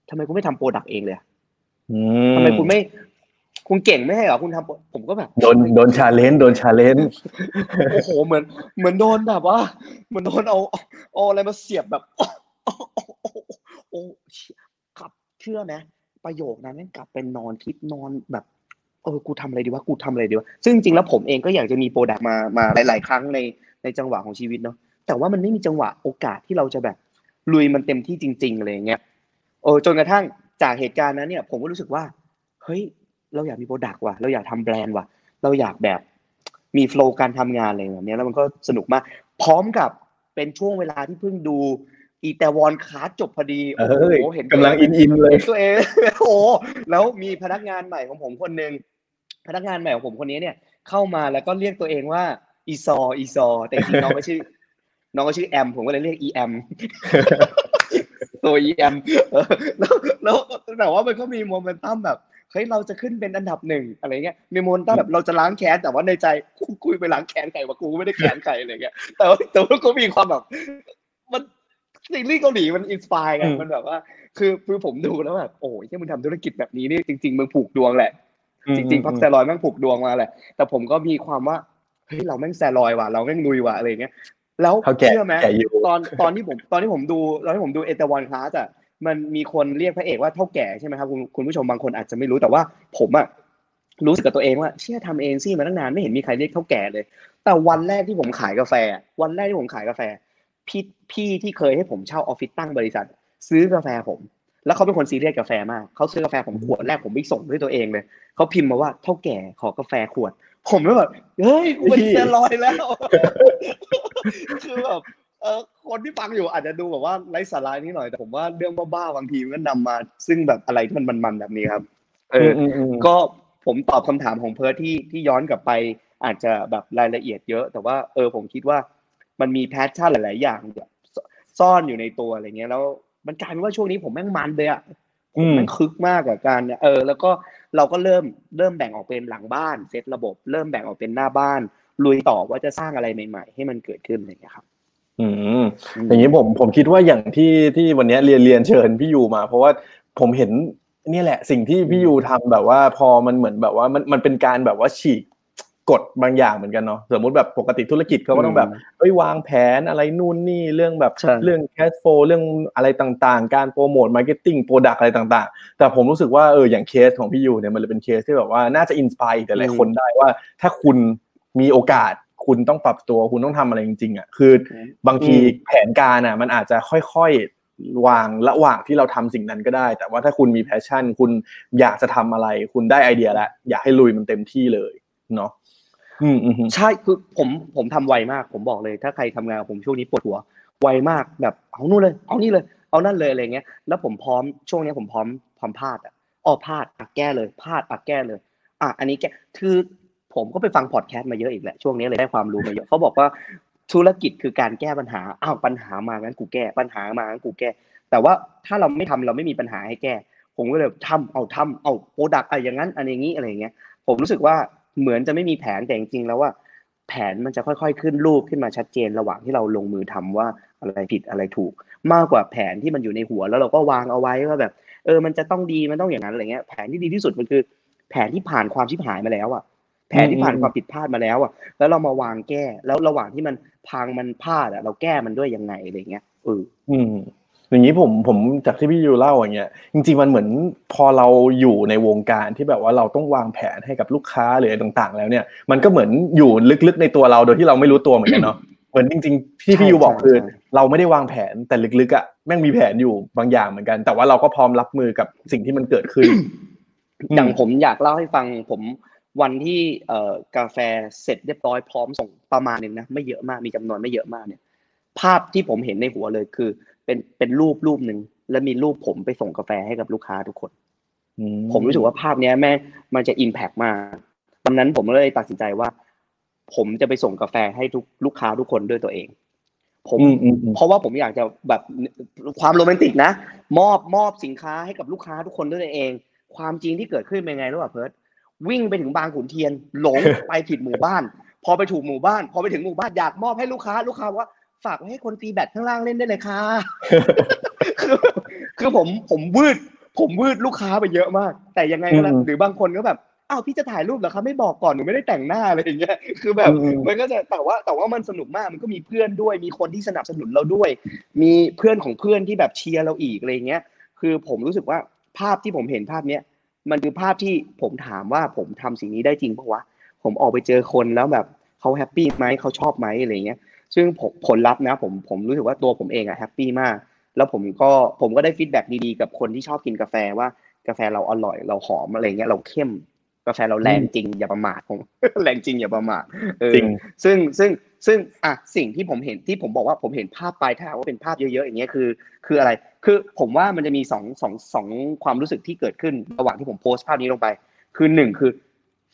ทำไมคุณไม่ทำ product เองเลยทำไมคุณไม่ คุณเก่งไม่ใช่เหรอคุณทำผมก็แบบ โดนโดน challenge โดน challengeโอ้โหเหมือน เหมือนโดนแบบว่า เหมือนโดนเอาเอาอะไรมาเสียบแบบโอ้กลับเชื่อไหมประโยคนั้นนั่นกลับเป็นนอนคิดนอนแบบ เออกูทำอะไรดีวะกูทำอะไรดีวะซึ่งจริงแล้วผมเองก็อยากจะมีโปรดักต์มามาหลาย ๆ ครั้งในในจังหวะของชีวิตเนาะแต่ว่ามันไม่มีจังหวะโอกาสที่เราจะแบบลุยมันเต็มที่จริงๆอะไรเงี้ยเออจนกระทั่งจากเหตุการณ์นั้นเนี่ยผมก็รู้สึกว่าเฮ้ยเราอยากมี product ว่ะเราอยากทำแบรนด์ว่ะเราอยากแบบมี flow การทำงานอะไรแบบนี้แล้วมันก็สนุกมาก พร้อมกับเป็นช่วงเวลาที่เพิ่งดู Itaewon Class จบพอดีโอ้โหเห็นกำลังอินอินเลยตัวเองโอ้แล้วมีพนักงานใหม่ของผมคนหนึ่ง พนักงานใหม่ของผมคนนี้เนี่ยเข้ามาแล้วก็เรียกตัวเองว่าอีซออีซอ แต่จริงน้องก็ชื่อ น้องก็ชื่อแอม ผมก็เลยเรียกอีแอมตัวอีแอมแล้วแล้วแต่ว่ามันก็มีโมเมนตัมแบบเฮ้ยเราจะขึ้นเป็นอันดับหนึ่งอะไรเงี้ยมีโมเมนตัมแบบเราจะล้างแค้นแต่ว่าในใจกูไปล้างแค้นใครว่ากูไม่ได้แค้นใครอะไรเงี้ยแต่ว่าแต่ว่าก็มีความแบบ มันซีรีส์เกาหลีมัน inspire กันมันแบบว่า คือคือผมดูแล้วแบบโอ้ยที่มึงทำธุรกิจแบบนี้นี่จริงๆมึงผูกดวงแหละ จริงๆพัคแซรอยแม่งผูกดวงมาแหละแต่ผมก็มีความว่าเฮ้ยเราแม่งแซรอยว่ะเราแม่งลุยว่ะอะไรเงี้ยแล้วเชื่อไหมตอนตอนที่ผมตอนที่ผมดูตอนที่ผมดูเอเตวันคลาสอะมันมีคนเรียกพระเอกว่าเท่าแก่ใช่ไหมครับคุณคุณผู้ชมบางคนอาจจะไม่รู้แต่ว่าผมอะรู้สึกกับตัวเองว่าเชื่อทำเองซี่มาตั้งนานไม่เห็นมีใครเรียกเท่าแก่เลย แต่วันแรกที่ผมขายกาแฟ วันแรกที่ผมขายกาแฟพี่พี่ที่เคยให้ผมเช่าออฟฟิศตั้งบริษัท ซื้อกาแฟผม แล้วเขาเป็นคนซีเรียสกาแฟมากเขาซื้อกาแฟผมขวดแรกผมไม่ส่งด้วยตัวเองเลยเขาพิมพ์มาว่าเท่าแก่ขอกาแฟขวด ผมก็แบบเฮ้ยกูเป็นแซรอยแล้วคือแบบเออคนที่ฟังอยู่อาจจะดูแบบว่าไร้สาระนิดหน่อยแต่ผมว่าเรื่องบ้าๆบางทีมันก็นำมา ซึ่งแบบอะไรที่มันมันๆแบบนี้ครับเออก็ผมตอบคำถามของเพิร์ดที่ที่ย้อนกลับไป อาจจะแบบรายละเอียดเยอะ แต่ว่าเออผมคิดว่ามันมี passion หลาย ๆ อย่างซ่อนอยู่ในตัวอะไรเงี้ยแล้ว มันกลายเป็นว่าช่วงนี้ผมแม่งมันเลยอะผมแม่งคึกมากกับการเออ แล้วก็เราก็เริ่มเริ่มแบ่งออกเป็นหลังบ้านเซตระบบ เริ่มแบ่งออกเป็นหน้าบ้านลุยต่อว่าจะสร้างอะไรใหม่ ๆ ให้มันเกิดขึ้นอะไรเงี้ยครับ อืมอย่างนี้ผมผมคิดว่าอย่างที่ที่วันนี้เรียนเรียนเชิญพี่ยูมา เพราะว่าผมเห็นนี่แหละสิ่งที่พี่ยูทำแบบว่าพอมันเหมือนแบบว่ามันมันเป็นการแบบว่าฉีก กฎบางอย่างเหมือนกันเนาะสมมติแบบปกติธุรกิจเขาก็ต้องแบบเอ้ยวางแผนอะไรนู่นนี่เรื่องแบบเรื่อง cash flow เรื่องอะไรต่างๆ การโปรโมท marketing product อะไรต่างๆ แต่ผมรู้สึกว่าเอออย่างเคสของพี่ยูเนี่ยมันเลยเป็นเคสที่แบบว่าน่าจะ inspire แต่หลายคนได้ว่า ถ้าคุณมีโอกาสคุณต้องปรับตัวคุณต้องทำอะไรจริงๆอะคือบางทีแผนการอะมันอาจจะค่อยๆวางระหว่างที่เราทำสิ่งนั้นก็ได้ แต่ว่าถ้าคุณมีแพชชั่น คุณอยากจะทำอะไร คุณได้ไอเดียแล้วอยากให้ลุยมันเต็มที่เลยเนาะอืม ใช่คือผมผมทำไวมาก ผมบอกเลย ถ้าใครทำงานผมช่วงนี้ปวดหัว ไวมากแบบเอานู่นเลย เอานี่เลย เอานั่นเลยอะไรเงี้ย แล้วผมพร้อมช่วงนี้ผมพร้อมพร้อมพลาดอะอ๋อพลาดอะแก้เลยพลาดอะแก้เลย อะอันนี้แกคือผมก็ไปฟังพอดแคสต์มาเยอะอีกแหละช่วงนี้เลยได้ความรู้มาเยอะเขาบอกว่าธุรกิจคือการแก้ปัญหาอ้าวปัญหามางั้นกูแก้ ปัญหามางั้นกูแก้ แต่ว่าถ้าเราไม่ทำเราไม่มีปัญหาให้แก้ ผมก็เลยทำเอาทำเอา product อะไรอย่างนั้นอะไรอย่างนี้อะไรอย่างเงี้ยผมรู้สึกว่า เหมือนจะไม่มีแผนแต่จริงๆแล้วว่า แผนมันจะค่อยๆขึ้นรูปขึ้นมาชัดเจนระหว่างที่เราลงมือทำว่าอะไรผิดอะไรถูก มากกว่าแผนที่มันอยู่ในหัว แล้วเราก็วางเอาไว้ว่าแบบ เออ มันจะต้องดีมันต้องอย่างนั้นอะไรเงี้ย แผนที่ดีที่สุดมันคือ แผนที่ผ่านความชิบหายมาแล้วอะแผนที่ผ่านความผิดพลาดมาแล้วอะแล้วเรามาวางแก้ แล้วระหว่างที่มันพังมันพลาดอะเราแก้มันด้วยยังไงอะไรเงี้ยเอออืม อย่างนี้ผมผมจากที่พี่ยูเล่าอย่างเงี้ยจริง ๆมันเหมือนพอเราอยู่ในวงการที่แบบว่าเราต้องวางแผนให้กับลูกค้าหรืออะไรต่างๆ แล้วเนี่ยมันก็เหมือนอยู่ลึกๆในตัวเราโดยที่เราไม่รู้ตัวเหมือนกันเนาะเหมือนจริงๆที่พี่ยูบอกคือเราไม่ได้วางแผนแต่ลึกๆอะแม่งมีแผนอยู่บางอย่างเหมือนกัน แต่ว่าเราก็พร้อมรับมือกับสิ่งที่มันเกิดขึ้นอย่างผมอยากเล่าให้ฟังผมวันที่เอ่อกาแฟเสร็จเรียบร้อยพร้อมส่งประมาณหนึ่งนะไม่เยอะมากมีจำนวนไม่เยอะมากเนี่ย ภาพที่ผมเห็นในหัวเลยคือ เป็นเป็นรูปรูปหนึ่งแล้วมีรูปผมไปส่งกาแฟให้กับลูกค้าทุกคนผมรู้สึกว่าภาพเนี้ยแม่มันจะอิมแพกมากตอนนั้นผมเลยตัดสินใจว่า ผมจะไปส่งกาแฟให้ทุกลูกค้าทุกคนด้วยตัวเอง ผมเพราะว่าผมอยากจะแบบความโรแมนติกนะมอบมอบสินค้าให้กับลูกค้าทุกคนด้วยตัวเอง ความจริงที่เกิดขึ้นเป็นไงรู้ป่ะเพิร์ดวิ่งไปถึงบางขุนเทียน หลงไปผิดหมู่บ้าน พอไปถูกหมู่บ้าน พอไปถึงหมู่บ้านอยากมอบให้ลูกค้าลูกค้าว่า ฝากไว้ให้คนตีแบตข้างล่างเล่นได้เลยค่ะ คือคือผมผมวืด ผมวืดลูกค้าไปเยอะมาก แต่ยังไงก็แล้วหรือบางคนก็แบบอ้าวพี่จะถ่ายรูปเหรอคะไม่บอกก่อนหนูไม่ได้แต่งหน้าอะไรอย่างเงี้ยคือแบบมันก็จะแต่ว่าแต่ว่ามันสนุกมากมันก็มีเพื่อนด้วย มีคนที่สนับสนุนเราด้วย มีเพื่อนของเพื่อนที่แบบเชียร์เราอีกอะไรเงี้ย คือผมรู้สึกว่าภาพที่ผมเห็นภาพเนี้ยมันคือภาพที่ผมถามว่าผมทำสิ่งนี้ได้จริงปะวะผมออกไปเจอคนแล้วแบบเขา happy ไหมเขาชอบไหมอะไรเงี้ย ซึ่งผลลัพธ์นะผมผมรู้สึกว่าตัวผมเองอะ happy มาก แล้วผมก็ผมก็ได้ฟีดแบ็ดีๆ กับคนที่ชอบกินกาแฟว่ากาแฟเราอร่อยเราหอมอะไรเงี้ยเราเข้มกาแฟเราแรงจริงอย่าประมาทผมแรงจริงอย่าประมาทจริงซึ่งซึ่งซึ่งอะสิ่งที่ผมเห็นที่ผมบอกว่าผมเห็นภาพปลายทางว่าเป็นภาพเยอะๆอย่างเงี้ยคือ คืออะไร คือผมว่ามันจะมีสองสองสองความรู้สึกที่เกิดขึ้นระหว่างที่ผมโพสต์ภาพนี้ลงไป คือหนึ่งคือ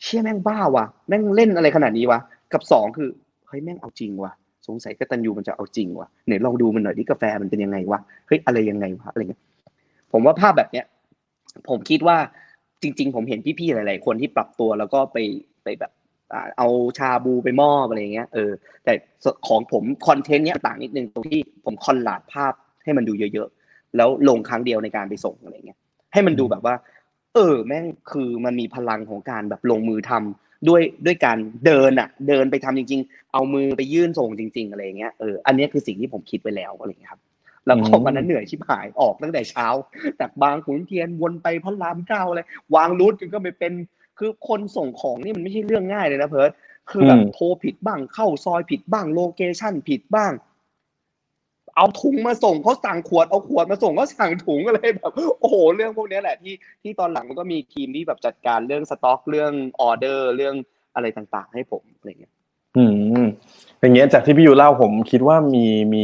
เชี่ยแม่งบ้าว่ะแม่งเล่นอะไรขนาดนี้วะกับสองคือเฮ้ยแม่งเอาจริงว่ะ สงสัยกตันยูมันจะเอาจริงว่ะเนี่ยลองดูมันหน่อยที่กาแฟมันเป็นยังไงวะเฮ้ยอะไรยังไงวะอะไรเงี้ยผมว่าภาพแบบเนี้ย ผมคิดว่าจริง ๆ ผมเห็นพี่ๆหลาย ๆ คนที่ปรับตัวแล้วก็ไปไปแบบเอาชาบูไปมอบอะไรเงี้ยเออแต่ของผมคอนเทนต์เนี้ยต่างนิดนึงตรงที่ผมคอนลาดภาพให้มันดูเยอะๆ แล้วลงครั้งเดียวในการไปส่งอะไรเงี้ยให้มันดูแบบว่า เออ แม่งคือมันมีพลังของการแบบลงมือทำ ด้วยด้วยการเดินอะ เดินไปทำจริง ๆ เอามือไปยื่นส่งจริง ๆ อะไรเงี้ยเอออันนี้คือสิ่งที่ผมคิดไว้แล้วอะไรเงี้ยครับแล้วพอวันนั้นเหนื่อยชิบหายออกตั้งแต่เช้าจากบางขุนเทียนวนไปพระรามเก้าเลยวาง route ก็ไปเป็น คือคนส่งของนี่มันไม่ใช่เรื่องง่ายเลยนะเพิร์ดคือแบบโทรผิดบ้างเข้าซอยผิดบ้าง location ผิดบ้าง เอาถุงมาส่งเขาสั่งขวดเอาขวดมาส่งก็สั่งถุงอะไรแบบโอ้โหเรื่องพวกนี้แหละที่ที่ตอนหลังมันก็มีทีมที่แบบจัดการเรื่องสต็อกเรื่องออเดอร์เรื่องอะไรต่างๆ ให้ผมอะไรเงี้ยอืมอย่างเงี้ยจากที่พี่ยูเล่าผมคิดว่ามีมี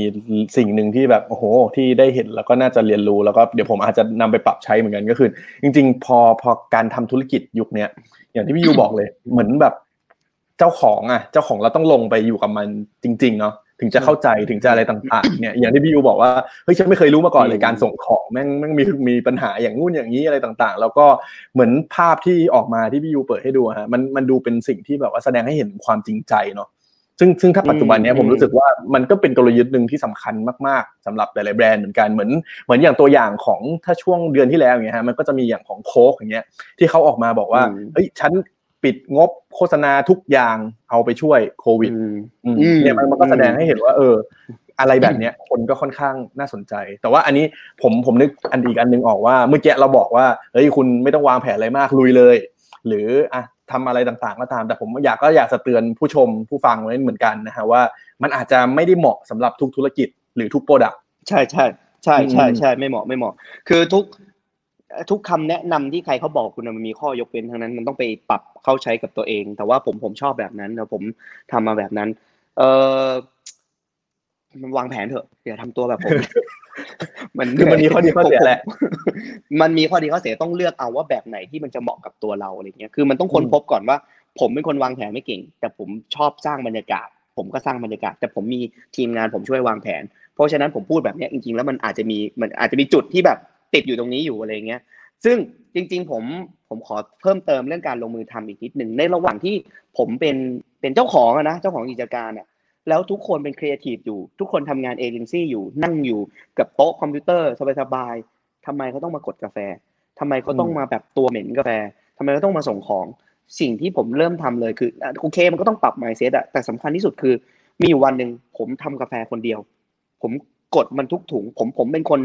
สิ่งหนึ่งที่แบบโอ้โห ที่ได้เห็นแล้วก็น่าจะเรียนรู้แล้วก็เดี๋ยวผมอาจจะนำไปปรับใช้เหมือนกันก็คือ จริง ๆ พอพอการทำธุรกิจยุคเนี้ยอย่างที่พี่ยูบอกเลย เหมือนแบบ เจ้าของอะ เจ้าของเราต้องลงไปอยู่กับมันจริง ๆ เนาะ ถึงจะเข้าใจถึงจะอะไรต่างๆเนี่ยอย่างที่พี่ยูบอกว่าเฮ้ยฉันไม่เคยรู้มาก่อนเลยการส่งของแม่งแม่งมีมีปัญหาอย่างงู้นอย่างนี้อะไรต่างๆ แล้วก็เหมือนภาพที่ออกมาที่พี่ยูเปิดให้ดูฮะมันมันดูเป็นสิ่งที่แบบว่าแสดงให้เห็นความจริงใจเนาะซึ่งซึ่งถ้าปัจจุบันนี้ผมรู้สึกว่ามันก็เป็นกลยุทธ์หนึ่งที่สำคัญมากๆสำหรับหลายๆแบรนด์เหมือนกันเหมือนเหมือนอย่างตัวอย่างของถ้าช่วงเดือนที่แล้วอย่างเงี้ยฮะมันก็จะมีอย่างของโค้กอย่างเงี้ยที่เขาออกมาบอกว่าเฮ้ยฉัน ปิดงบโฆษณาทุกอย่างเอาไปช่วยโควิดอืมเนี่ยมันก็แสดงให้เห็นว่า เออ อะไรแบบเนี้ย คนก็ค่อนข้างน่าสนใจ แต่ว่าอันนี้ผมผมนึกอันอีกอันนึงออกว่าเมื่อกี้เราบอกว่าเฮ้ยคุณไม่ต้องวางแผนอะไรมากลุยเลย หรืออะทำอะไรต่างๆก็ตาม แต่ผมอยากก็อยากจะเตือนผู้ชมผู้ฟังไว้เหมือนกันนะฮะว่ามันอาจจะไม่ได้เหมาะสำหรับทุกธุรกิจหรือทุก product ใช่ใช่ใช่ใช่ใช่ไม่เหมาะไม่เหมาะ คือทุก ทุกคำแนะนำที่ใครเขาบอกคุณมันมีข้อยกเว้นทั้งนั้น มันต้องไปปรับเข้าใช้กับตัวเอง แต่ว่าผมผมชอบแบบนั้นแล้วผมทำมาแบบนั้น เออมันวางแผนเถอะอย่าทำตัวแบบผมมันคือมันมีข้อดีข้อเสียแหละ มันมีข้อดีข้อเสียต้องเลือกเอาว่าแบบไหนที่มันจะเหมาะกับตัวเราอะไรเงี้ย คือมันต้องค้นพบก่อนว่า ผมเป็นคนวางแผนไม่เก่ง แต่ผมชอบสร้างบรรยากาศ ผมก็สร้างบรรยากาศ แต่ผมมีทีมงานผมช่วยวางแผน เพราะฉะนั้นผมพูดแบบเนี้ยจริงๆแล้วมันอาจจะมีมันอาจจะมีจุดที่แบบ ติดอยู่ตรงนี้อยู่อะไรเงี้ย ซึ่งจริง ๆ ผมผมขอเพิ่มเติมเรื่องการลงมือทำอีกนิดหนึ่งในระหว่างที่ผมเป็นเป็นเจ้าของนะเจ้าของกิจการอะแล้วทุกคนเป็นครีเอทีฟอยู่ ทุกคนทำงานเอเจนซี่อยู่นั่งอยู่กับโต๊ะคอมพิวเตอร์สบายๆทำไมเขาต้องมากดกาแฟทำไมเขาต้องมาแบบตัวเหม็นกาแฟทำไมเขาต้องมาส่งของสิ่งที่ผมเริ่มทำเลยคือโอเค มันก็ต้องปรับ mindset อะแต่สำคัญที่สุดคือ มีอยู่วันหนึ่งผมทำกาแฟคนเดียว ผมกดมันทุกถุง ผมผมเป็นคน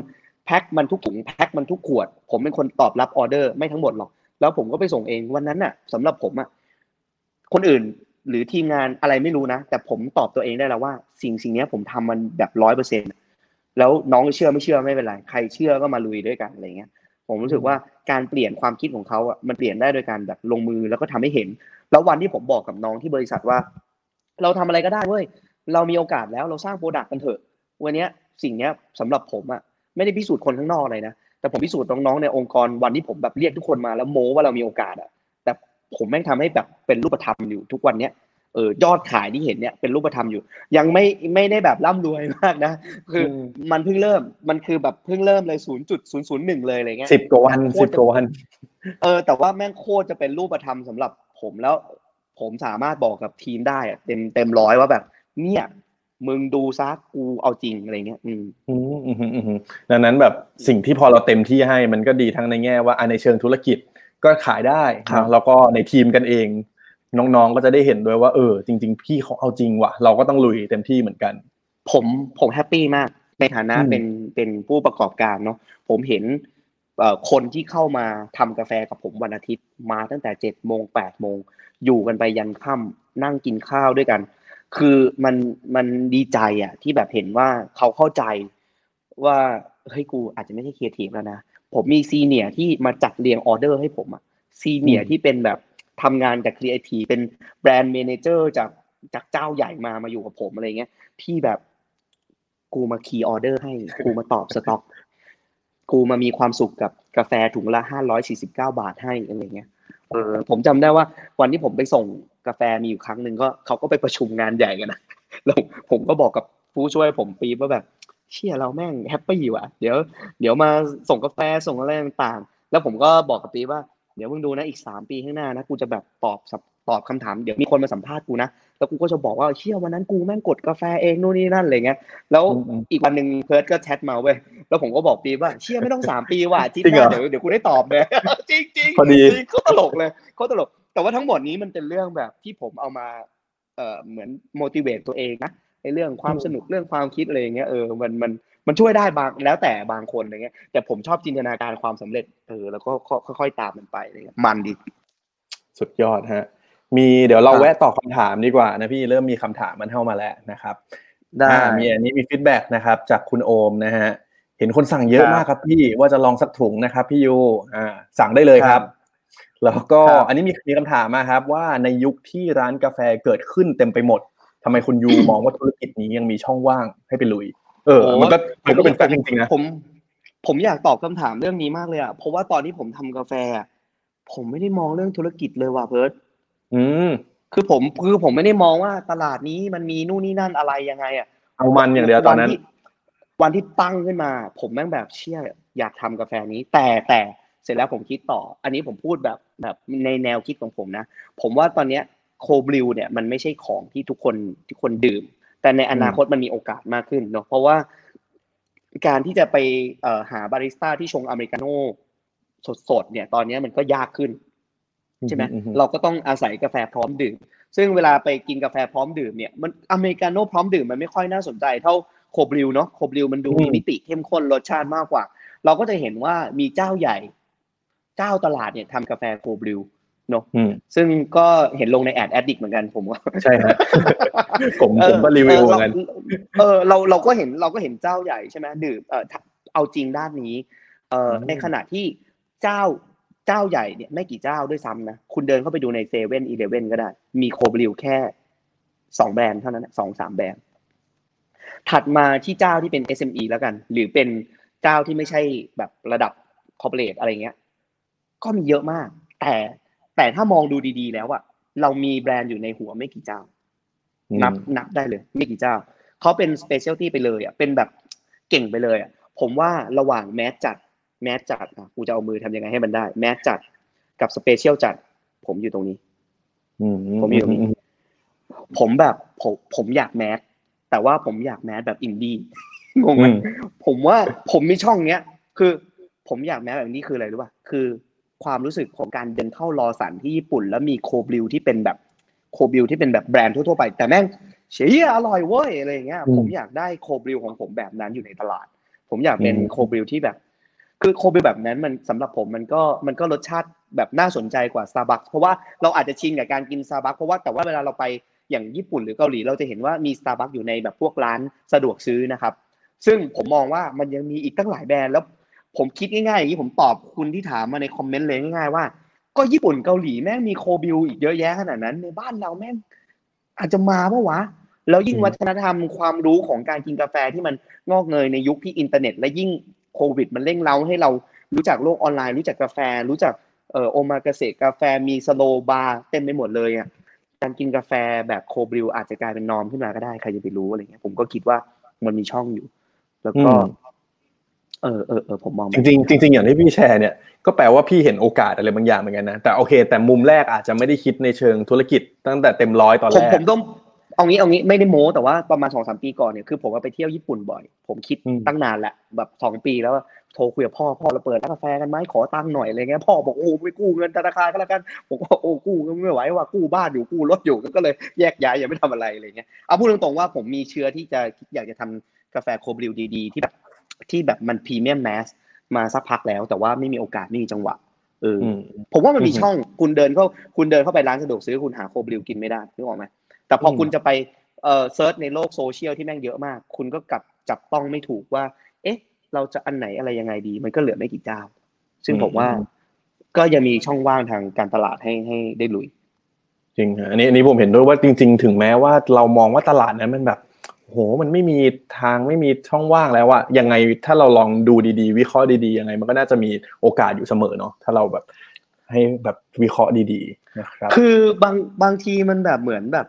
พ็คมันทุกถุงแพ็คมันทุกขวด ผมเป็นคนตอบรับออเดอร์ไม่ทั้งหมดหรอก แล้วผมก็ไปส่งเองวันนั้นน่ะสำหรับผมอะคนอื่นหรือทีมงานอะไรไม่รู้นะ แต่ผมตอบตัวเองได้แล้วว่า สิ่งสิ่งนี้ผมทำมันแบบร้อยเปอร์เซ็นแล้วน้องเชื่อไม่เชื่อไม่เป็นไรใครเชื่อก็มาลุยด้วยกันอะไรเงี้ยผมรู้สึกว่าการเปลี่ยนความคิดของเขาอะมันเปลี่ยนได้โดยการแบบลงมือแล้วก็ทำให้เห็น แล้ววันที่ผมบอกกับน้องที่บริษัทว่า เราทำอะไรก็ได้เว้ยเรามีโอกาสแล้วเราสร้าง product กันเถอะ วันเนี้ยสิ่งเนี้ยสำหรับผมอะ ไม่ได้พิสูจน์คนข้างนอกเลยนะแต่ผมพิสูจน์น้องๆในองค์กรวันที่ผมแบบเรียกทุกคนมาแล้วโม้ว่าเรามีโอกาสอะแต่ผมแม่งทำให้แบบเป็นรูปธรรมอยู่ทุกวันเนี้ยเออยอดขายที่เห็นเนี่ยเป็นรูปธรรมอยู่ ยังไม่ไม่ได้แบบร่ำรวยมากนะ คืออมมันเพิ่งเริ่มมันคือแบบเพิ่งเริ่มเลยศูนย์จุดศูนย์ศูนย์หนึ่งเลยอะไรเงี้ยสิบกว่าวันสิบกว่าวันเออแต่ว่าแม่งโคตรจะเป็นรูปธรรมสำหรับผมแล้วผมสามารถบอกกับทีมได้อะเต็มเต็มร้อยว่าแบบเนี่ย มึงดูซะกูเอาจริงอะไรเงี้ยอืมอืมอืมอืมอืมดังนั้นแบบสิ่งที่พอเราเต็มที่ให้มันก็ดีทั้งในแง่ว่าอะในเชิงธุรกิจก็ขายได้ครับนะแล้วก็ในทีมกันเอง น้องๆก็จะได้เห็นด้วยว่าเออ จริง ๆ พี่เขาเอาจริงว่ะ เราก็ต้องลุยเต็มที่เหมือนกัน ผมผมแฮปปี้มาก ในฐานะอืมเป็นเป็นผู้ประกอบการเนาะผมเห็นเอ่อคนที่เข้ามาทำกาแฟกับผมวันอาทิตย์มาตั้งแต่เจ็ดโมงแปดโมงอยู่กันไปยันค่ำนั่งกินข้าวด้วยกัน คือมันมันดีใจอะที่แบบเห็นว่าเขาเข้าใจว่าเฮ้ยกูอาจจะไม่ใช่ครีเอทีฟแล้วนะ ผมมี senior ที่มาจัดเรียงออเดอร์ให้ผมอะ senior อืมที่เป็นแบบทำงานกับครีเอทีฟเป็น brand manager จากจากเจ้าใหญ่มามาอยู่กับผมอะไรเงี้ยที่แบบกูมา key order ให้กูมาตอบสต็อกกูมามีความสุขกับกาแฟถุงละห้าร้อยสี่สิบเก้าบาทให้อะไรเงี้ยเออผมจำได้ว่าวันที่ผมไปส่ง กาแฟมีอยู่ครั้งหนึ่งก็เขาก็ไปประชุมงานใหญ่กันนะแล้วผมก็บอกกับผู้ช่วยผมปีบว่าแบบเชี่ยเราแม่ง happy ว่ะเดี๋ยวเดี๋ยวมาส่งกาแฟส่งอะไรต่างๆ แล้วผมก็บอกกับปีว่าเดี๋ยวมึงดูนะอีกสามปีข้างหน้านะกูจะแบบตอบสับตอบคำถามเดี๋ยวมีคนมาสัมภาษณ์กูนะแล้วกูก็จะบอกว่าเชี่ยวันนั้นกูแม่งกดกาแฟเองนู่นนี่นั่นอะไรเงี้ยแล้วอืมอืมอีกวันหนึ่งเพิร์ดก็แชทมาเว้ยแล้วผมก็บอกปีว่าเชี่ยไม่ต้องสามปีว่ะอาทิตจริย์งหเหรน้าอเดี๋ยวเดี๋ยวกูได้ตอบเลยจริงจริงๆพอดีจริงเขาตลกเลยเขาตลก แต่ว่าทั้งหมดนี้มันเป็นเรื่องแบบที่ผมเอามาเอ่อเหมือน motivate ตัวเองนะในเรื่องความสนุกเรื่องความคิดอะไรอย่างเงี้ยเออมันมันมันช่วยได้บางแล้วแต่บางคนอะไรเงี้ยแต่ผมชอบจินตนาการความสำเร็จเออแล้วก็ค่อยๆตามมันไปอะไรเงี้ยมันดีสุดยอดฮะ มีเดี๋ยวเราครับแวะตอบคำถามดีกว่านะพี่เริ่มมีคำถามมันเข้ามาแล้วนะครับได้อ่ามีอันนี้มี feedback นะครับ จากคุณโอมนะฮะเห็นคนสั่งเยอะครับมากครับพี่ว่าจะลองสักถุงนะครับพี่ยูอ่าสั่งได้เลยครับ แล้วก็ครับอันนี้มีมีคำถามมาครับว่าในยุคที่ร้านกาแฟเกิดขึ้นเต็มไปหมดทำไมคุณยูมองว่าธุรกิจนี้ยังมีช่องว่างให้ไปลุย เออ มันก็มันก็เป็น fact จริงๆนะผมผมอยากตอบคำถามเรื่องนี้มากเลยอะเพราะว่าตอนที่ผมทำกาแฟอะผมไม่ได้มองเรื่องธุรกิจเลยว่ะเพิร์ดอืมคือผมคือผมไม่ได้มองว่าตลาดนี้มันมีนู่นนี่นั่นอะไรยังไงอะเอามันอย่างเดียวตอนนั้นที่วันที่ตั้งขึ้นมา ผมแม่งแบบเชื่ออยากทำกาแฟนี้ แต่แต่เส ร็จแล้วผมคิดต่อ อันนี้ผมพูดแบบแบบในแนวคิดของผมนะ ผมว่าตอนเนี้ยโคบลิวเนี่ยมันไม่ใช่ของที่ทุกคนทุกคนดื่ม แต่ในอนาคตมันมีโอกาสมากขึ้นเนาะเพราะว่าการที่จะไปเอ่อหาบาริสต้าที่ชงอเมริกาโน่สดๆเนี่ย ตอนเนี้ยมันก็ยากขึ้นใช่ไหมอืมอืมเราก็ต้องอาศัยกาแฟพร้อมดื่ม ซึ่งเวลาไปกินกาแฟพร้อมดื่มเนี่ยมันอเมริกาโน่พร้อมดื่มมันไม่ค่อยน่าสนใจเท่า cold brew เนาะ cold brew มันดูมีมิติเข้มข้นรสชาติมากกว่า เราก็จะเห็นว่ามีเจ้าใหญ่ เจ้าตลาดเนี่ยทำกาแฟ cold brew เนาะอืมซึ่งก็เห็นลงใน Ad Addict เหมือนกันผมว่าใช่ฮะผมผมก็รีวิวเหมือนกันเออเราเราก็เห็นเราก็เห็นเจ้าใหญ่ใช่ไหมดื่มเออถ้าเอาจริงด้านนี้เอออืมในขณะที่เจ้าเจ้าใหญ่เนี่ยไม่กี่เจ้าด้วยซ้ำนะคุณเดินเข้าไปดูในเซเว่นอีเลเว่นก็ได้ มี cold brew แค่สองแบรนด์เท่านั้นนะสองสามแบรนด์ถัดมาที่เจ้าที่เป็น SME แล้วกัน หรือเป็นเจ้าที่ไม่ใช่แบบระดับcorporate อะไรเงี้ย ก็มีเยอะมาก แต่แต่ถ้ามองดูดีๆ แล้วอะเรามีแบรนด์อยู่ในหัวไม่กี่เจ้า นับนับได้เลย ไม่กี่เจ้าเขาเป็น specialty ไปเลยอะเป็นแบบเก่งไปเลยอะผมว่าระหว่าง mass จัด mass จัดอะกูจะเอามือทำยังไงให้มันได้ mass จัดกับ special จัด ผมอยู่ตรงนี้อืมผมอยู่ผมแบบผมผมอยาก mass แต่ว่าผมอยาก mass แบบอินดี้งงไหมอืมผมว่าผมมีช่องเนี้ย คือ ผมอยากแมสแบบนี้คืออะไรรู้ป่ะคือ ความรู้สึกของการเดินเข้ารอสันที่ญี่ปุ่น แล้วมีโคบริวที่เป็นแบบโคบริวที่เป็นแบบแบรนด์ทั่วๆไป แต่แม่งเชี่ยอร่อยเว้ยอะไรอย่างเงี้ยอืมผมอยากได้โคบริวของผมแบบนั้นอยู่ในตลาด ผมอยากเป็นอืมโคบริวที่แบบ คือโคบริวแบบนั้นมันสำหรับผมมันก็มันก็รสชาติแบบน่าสนใจกว่า Starbucks เพราะว่าเราอาจจะชินกับการกิน Starbucks เพราะว่าแต่ว่าเวลาเราไปอย่างญี่ปุ่นหรือเกาหลีเราจะเห็นว่ามี Starbucks อยู่ในแบบพวกร้านสะดวกซื้อนะครับ ซึ่งผมมองว่ามันยังมีอีกตั้งหลายแบรนด์แล้ว ผมคิดง่ายๆอย่างนี้ผมตอบคุณที่ถามมาใน comment เลยง่ายๆว่า ก็ญี่ปุ่นเกาหลีแม่งมี cold brew อีกเยอะแยะขนาดนั้น ในบ้านเราแม่งอาจจะมาปะวะ แล้วยิ่งวัฒนธรรมความรู้ของการกินกาแฟที่มันงอกเงยในยุคที่อินเทอร์เน็ต และยิ่งโควิด มันเร่งเร้าให้เรารู้จักโลกออนไลน์ รู้จักกาแฟ รู้จักเอ่อโอมากาเสะกาแฟมี slow bar เต็มไปหมดเลยอะการกินกาแฟแบบ cold brew อาจจะกลายเป็น norm ขึ้นมาก็ได้ใครจะไปรู้อะไรเงี้ยผมก็คิดว่ามันมีช่องอยู่ แล้วก็ เออเออเออผมมองจริงๆจริงๆอย่างที่พี่แชร์เนี่ยก็แปลว่าพี่เห็นโอกาสอะไรบางอย่างเหมือนกันนะแต่โอเค แต่มุมแรกอาจจะไม่ได้คิดในเชิงธุรกิจตั้งแต่เต็มร้อยตอนผแรมกผมต้องเอางี้เอางี้ไม่ได้โม้แต่ว่าประมาณสองสามปีก่อนเนี่ยคือผมว่าไปเที่ยวญี่ปุ่นบ่อย ผมคิดอืมตั้งนานแหละแบบสองปีแล้วว่าโทรคุยกับพ่อพ่อเราเปิดร้านกาแฟกันไหมขอตังค์หน่อยอะไรเงี้ยพ่อบอกโอ้ไปกู้เงินธนาคารก็แล้วกันผมก็โอ้กู้ก็ไม่ไหวว่ากู้บ้านอยู่กู้รถอยู่ก็เลยแยกย้ายยังไม่ทำอะไรอะไรเงี้ยเอาพูดตรงๆว่าผมมีเชื้อที่จะอยากจะทำกาแฟ cold brew ดีๆ ที่แบบ ที่แบบมัน premium mass มาสักพักแล้ว แต่ว่าไม่มีโอกาสไม่มีจังหวะเออออืมผมว่ามันมีอือฮึช่องคุณเดินเข้าคุณเดินเข้าไปร้านสะดวกซื้อคุณหา cold brew กินไม่ได้นึกออกไหมแต่พออมคุณจะไปเอ่อ search ในโลกโซเชียลที่แม่งเยอะมาก คุณก็กลับจับต้องไม่ถูกว่า เอ๊ะ เราจะอันไหนอะไรยังไงดี มันก็เหลือไม่กี่เจ้า ซึ่งผมว่าก็ยังมีช่องว่างทางการตลาดให้ให้ได้ลุย จริงฮะอันนี้อันนี้ผมเห็นด้วยว่าจริง ๆ ถึงแม้ว่าเรามองว่าตลาดนั้นมันแบบ โหมันไม่มีทางไม่มีช่องว่างแล้วอะยังไงถ้าเราลองดูดีๆ วิเคราะห์ดีๆยังไง มันก็น่าจะมีโอกาสอยู่เสมอเนาะถ้าเราแบบให้แบบวิเคราะห์ดีๆนะครับ คือบางบางทีมันแบบเหมือนแบบ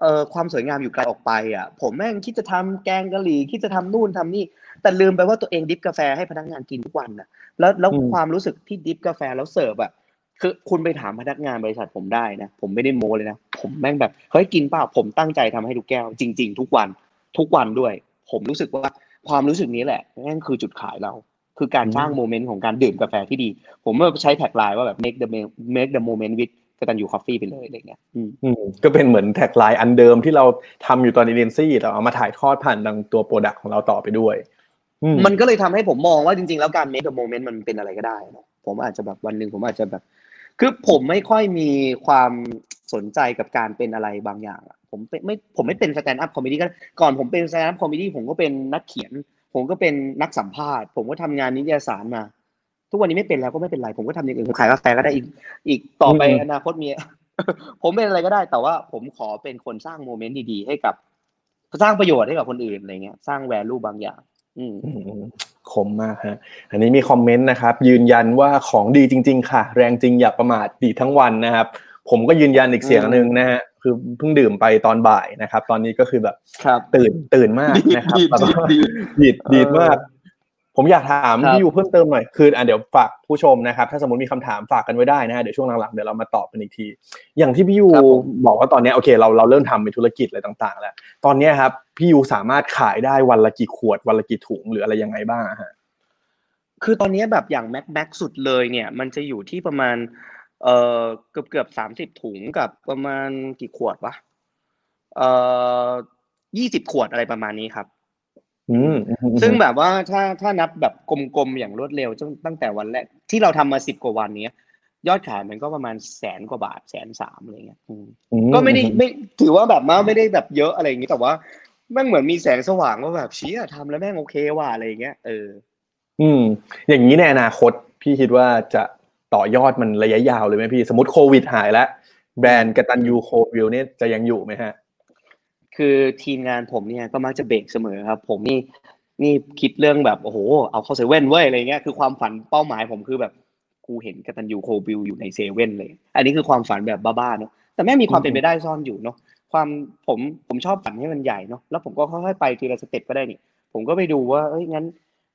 เอ่อความสวยงามอยู่ไกลออกไปอะ ผมแม่งคิดจะทำแกงกะหรี่คิดจะทำนู่นทำนี่ แต่ลืมไปว่าตัวเองดิฟกาแฟให้พนักงานกินทุกวันน่ะ แล้วแล้วอืมความรู้สึกที่ดิฟกาแฟแล้วเสิร์ฟอะคือคุณไปถามพนักงานบริษัทผมได้นะ ผมไม่ได้โม้เลยนะ ผมแม่งแบบเฮ้ยกินเปล่าผมตั้งใจทำให้ทุกแก้ว จริง ๆ ทุกวันทุกวันด้วย ผมรู้สึกว่าความรู้สึกนี้แหละนั่นคือจุดขายเรา คือการสร้างโมเมนต์ของการดื่มกาแฟที่ดี ผมว่าใช้แท็กไลน์ว่าแบบ make the mo- make the moment with กตัญญู coffee ไปเลยอะไรเงี้ยอืมอืมก็เป็นเหมือน tagline อันเดิมที่เราทำอยู่ตอนเอเจนซี่เราเอามาถ่ายทอดผ่านทางตัว product ของเราต่อไปด้วยอืมมันก็เลยทำให้ผมมองว่าจริง ๆ แล้วการ make the moment มันเป็นอะไรก็ได้นะผมอาจจะแบบวันหนึ่งผมอาจจะแบบ คือผมไม่ค่อยมีความ สนใจกับการเป็นอะไรบางอย่างอะผมเป็นไม่ผมไม่เป็นสแตนด์อัพคอม e ดี้ก็ก่อนผมเป็นสแตนด์อัพคอม e ดี้ผมก็เป็นนักเขียน ผมก็เป็นนักสัมภาษณ์ ผมก็ทำงานนิตยสารมา ทุกวันนี้ไม่เป็นแล้วก็ไม่เป็นไร ผมก็ทำอย่างอื่นผมขายกาแฟก็ได้อีก อีกต่อไปอืมอนาคตมีผมเป็นอะไรก็ได้ แต่ว่าผมขอเป็นคนสร้างโมเมนต์ดีๆให้กับ สร้างประโยชน์ให้กับคนอื่นอะไรเงี้ยสร้างแวลูบางอย่างอืมอืมคมมากฮะ อันนี้มีคอมเมนต์นะครับ ยืนยันว่าของดีจริง ๆ ค่ะ แรงจริงอย่าประมาทดีทั้งวันนะครับ ผมก็ยืนยันอีกเสียงหนึ่งนะฮะคือเพิ่งดื่มไปตอนบ่ายนะครับ ตอนนี้ก็คือแบบครับตื่นตื่นมากนะครับดีดแบบว่าดีดดีดดีดมากเออผมอยากถามครับพี่ยูเพิ่มเติมหน่อยคืออะเดี๋ยวฝากผู้ชมนะครับ ถ้าสมมติมีคำถามฝากกันไว้ได้นะฮะเดี๋ยวช่วงหลังๆเดี๋ยวเรามาตอบกันอีกที อย่างที่พี่ยูครับผมบอกว่าตอนเนี้ยโอเค เราเราเริ่มทำเป็นธุรกิจอะไรต่าง ๆ แล้ว ตอนเนี้ยครับพี่ยูสามารถขายได้วันละกี่ขวดวันละกี่ถุงหรืออะไรยังไงบ้างอะฮะคือตอนนี้แบบอย่างแม็กแม็กสุดเลยเนี่ย มันจะอยู่ที่ประมาณ เออเกือบเกือบสามสิบถุงกับประมาณกี่ขวดวะเออยี่สิบขวดอะไรประมาณนี้ครับอืมซึ่งแบบว่าถ้าถ้านับแบบกลมๆอย่างรวดเร็วตั้งตั้งแต่วันแรกที่เราทำมาสิบกว่าวันเนี้ย ยอดขายมันก็ประมาณแสนกว่าบาทแสนสามอะไรเงี้ยอืมอืก็ไม่ได้ไม่ถือว่าแบบว่าไม่ได้แบบเยอะอะไรอย่างงี้แต่ว่าแม่งเหมือนมีแสงสว่างว่าแบบเชี้ทำแล้วแม่งโอเคว่ะอะไรอย่างเงี้ยเออ อืม อย่างนี้ในอนาคตพี่คิดว่าจะ ต่อยอดมันระยะยาวเลยไหมพี่ สมมติโควิดหายแล้ว แบรนด์กตัญญู cold brew เนี่ยจะยังอยู่ไหมฮะ คือทีมงานผมเนี่ยก็มักจะเบรกเสมอครับ ผมนี่นี่คิดเรื่องแบบโอ้โห เอาเข้าเซเว่นเว้ยอะไรเงี้ยคือความฝันเป้าหมายผมคือแบบกูเห็นกตัญญู cold brew อยู่ในเซเว่นเลย อันนี้คือความฝันแบบบ้าๆเนาะแต่แม่งมีความเป็นไปได้ซ่อนอยู่เนาะความผมผมชอบฝันให้มันใหญ่เนาะแล้วผมก็ค่อยๆไปทีละ step ก็ได้นี่ผมก็ไปดูว่าเอ้ยงั้น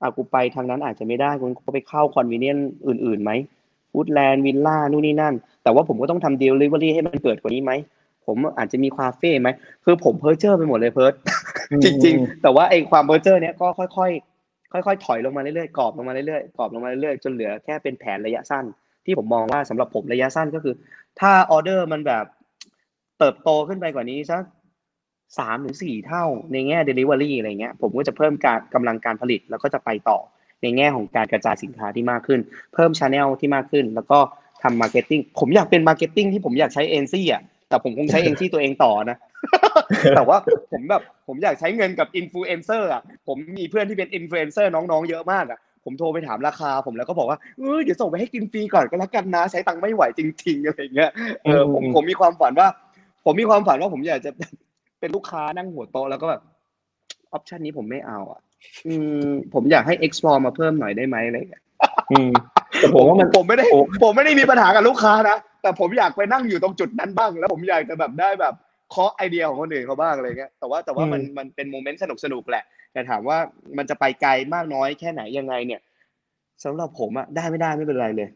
อะกูไปทางนั้นอาจจะไม่ได้กูไปเข้า convenienceอื่นๆไหม Foodland Villa นู่นนี่นั่น แต่ว่าผมก็ต้องทำเดลิเวอรี่ให้มันเกิดกว่านี้ไหมผมอาจจะมีคาเฟ่ไหมคือผมเพ้อเจ้อไปหมดเลยเพิร์ดจริง ๆ แต่ว่าไอ้ความเบอร์เจอร์เนี้ยก็ค่อยๆค่อยๆถอยลงมาเรื่อยๆกรอบลงมาเรื่อยๆกรอบลงมาเรื่อยๆจนเหลือแค่เป็นแผนระยะสั้น ที่ผมมองว่าสำหรับผมระยะสั้นก็คือ ถ้าออเดอร์มันแบบเติบโตขึ้นไปกว่านี้สักสามถึงสี่เท่าในแง่ Delivery อะไรเงี้ยผมก็จะเพิ่มการกำลังการผลิตแล้วก็จะไปต่อ ในแง่ของการกระจายสินค้าที่มากขึ้น เพิ่มช n แนลที่มากขึ้น แล้วก็ทำ marketing ผมอยากเป็น marketing ที่ผมอยากใช้เอ็นซี่อะแต่ผมคงใช้เอ็นซี่ตัวเองต่อนะ แต่ว่าผมแบบผมอยากใช้เงินกับอินฟลูเอนเซอร์อะผมมีเพื่อนที่เป็นอินฟลูเอนเซอร์น้องๆเยอะมากอะผมโทรไปถามราคา ผมแล้วก็บอกว่าเออเดี๋ยวส่งไปให้กินฟรีก่อนก็แล้วกันนะ ใช้ตังค์ไม่ไหวจริงๆอะไรเงี้ยเออผมผมมีความฝันว่า ผมมีความฝันว่าผมอยากจะเป็นลูกค้านั่งหัวโต๊ะแล้วก็แบบออปชันนี้ผมไม่เอาอะ อืมผมอยากให้ explore มาเพิ่มหน่อยได้ไหมอะไรเงี้ยอืมแต่ผมว่ามันผมไม่ได้โอ้ผมไม่ได้มีปัญหากับลูกค้านะแต่ผมอยากไปนั่งอยู่ตรงจุดนั้นบ้าง แล้วผมอยากจะแบบได้แบบเคาะไอเดียของคนอื่นเขาบ้างอะไรเงี้ยแต่ว่าแต่ว่ามันมันเป็นโมเมนต์สนุกสนุกๆแหละ แต่ถามว่ามันจะไปไกลมากน้อยแค่ไหนยังไงเนี่ยสำหรับผมอะได้ไม่ได้ไม่เป็นไรเลย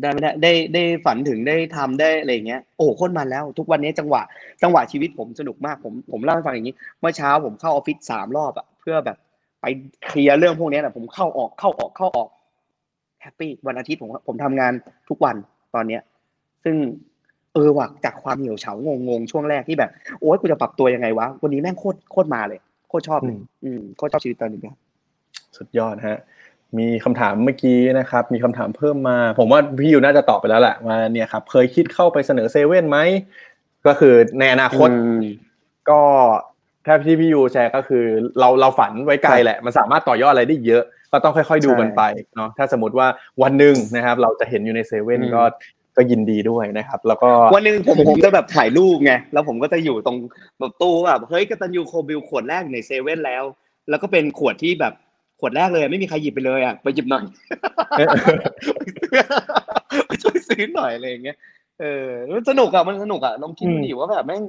ได้ไม่ได้ได้ได้ฝันถึงได้ทำได้อะไรเงี้ยโอ้โหโคตรมันแล้ว ทุกวันนี้จังหวะ จังหวะชีวิตผมสนุกมากผมผมเล่าให้ฟังอย่างนี้ เมื่อเช้าผมเข้าออฟฟิศสามรอบอะ เพื่อแบบไปเคลียร์เรื่องพวกนี้แหละผมเข้าออกเข้าออกเข้าออก happy วันอาทิตย์ผมผมทำงานทุกวันตอนเนี้ย ซึ่งเออว่ะจากความเหี่ยวเฉางงงๆช่วงแรกที่แบบ โอ๊ยกูจะปรับตัวยังไงวะ วันนี้แม่งโคตรโคตรมาเลย โคตรชอบเลยอืมโคตรชอบชีวิตตอนนี้ครับสุดยอดฮะ มีคำถามเมื่อกี้นะครับ มีคำถามเพิ่มมา ผมว่าพี่อยู่น่าจะตอบไปแล้วแหละว่าเนี่ยครับ เคยคิดเข้าไปเสนอเซเว่นไหมก็คือในอนาคตก็ ถ้าที่พี่ยูแชร์ก็คือเราเราฝันไว้ไกลแหละ มันสามารถต่อยอดอะไรได้เยอะ ก็ต้องค่อยๆดูกันไปเนาะถ้าสมมติว่าวันหนึ่งนะครับ เราจะเห็นอยู่ในเซเว่นอืมก็ก็ยินดีด้วยนะครับ แล้วก็วันหนึ่งผมผมจะแบบถ่ายรูปไงแล้วผมก็จะอยู่ตรงแบบตู้แบบเฮ้ยกตันยู cold brew ขวดแรกในเซเว่นแล้ว แล้วก็เป็นขวดที่แบบขวดแรกเลยไม่มีใครหยิบไปเลยอะไปหยิบหน่อยช่วยซื้อหน่อยอะไรอย่างเงี้ยเออมันสนุกอะมันสนุกอะลองคิดดูดิว่าแบบแม่ง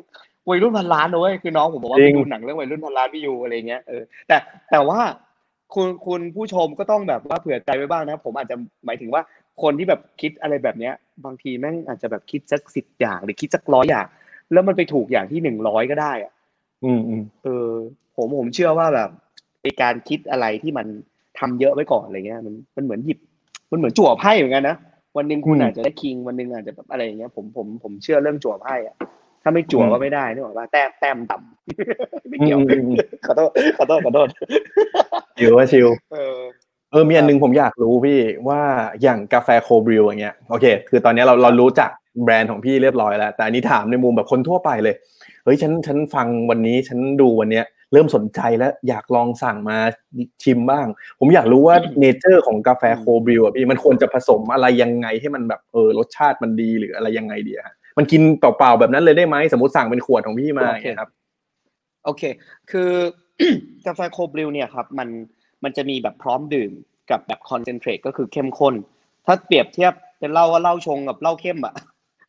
วัยรุ่นพันล้านเลยคือน้องผมบอกว่าจริไปงดูหนังเรื่องวัยรุ่นพันล้านพี่ยูอะไรเงี้ยเออแต่แต่ว่าคุณคุณผู้ชมก็ต้องแบบว่าเผื่อใจไว้บ้างนะ ผมอาจจะหมายถึงว่าคนที่แบบคิดอะไรแบบเนี้ย บางทีแม่งอาจจะแบบคิดสักสิบอย่าง หรือคิดสักร้อยอย่าง แล้วมันไปถูกอย่างที่หนึ่งร้อยก็ได้อะอืมอืมเออ ผมผมเชื่อว่าแบบไอการคิดอะไรที่มันทำเยอะไว้ก่อนอะไรเงี้ยมันมันเหมือนหยิบ มันเหมือนจั่วไพ่เหมือนกันนะวันหนึ่งคุณอืมอาจจะได้คิงวันหนึ่งอาจจะแบบอะไรอย่างเงี้ยผมผมผมเชื่อเรื่องจั่วไพ่อะ ถ้าไม่จั่วอืมก็ไม่ได้นึกออกป่ะแต้มแต้มต่ำไม่เกี่ยวอืมอืมอืมขอโทษขอโทษขอโทษชิวว่าชิวเออเออมีอันหนึงผมอยากรู้พี่ว่าอย่างกาแฟโคบริวอย่างเงี้ยโอเค คือตอนนี้เราเรารู้จักแบรนด์ของพี่เรียบร้อยแล้ว แต่อันนี้ถามในมุมแบบคนทั่วไปเลยเฮ้ยฉันฉันฟังวันนี้ฉันดูวันเนี้ยเริ่มสนใจแล้วอยากลองสั่งมาชิมบ้าง ผมอยากรู้ว่า nature ของกาแฟ cold brew อะพี่มันควรจะผสมอะไรยังไงให้มันแบบเออรสชาติมันดีหรืออะไรยังไงดีอะฮะ มันกินเปล่าๆแบบนั้นเลยได้ไหมสมมติสั่งเป็นขวดของพี่มาอย่างเงี้ยครับ โอเค คือกาแฟ cold brew เนี่ยครับ มันมันจะมีแบบพร้อมดื่มกับแบบ concentrate ก็คือเข้มข้น ถ้าเปรียบเทียบเป็นเหล้าว่าเหล้าชงกับเหล้าเข้มอะ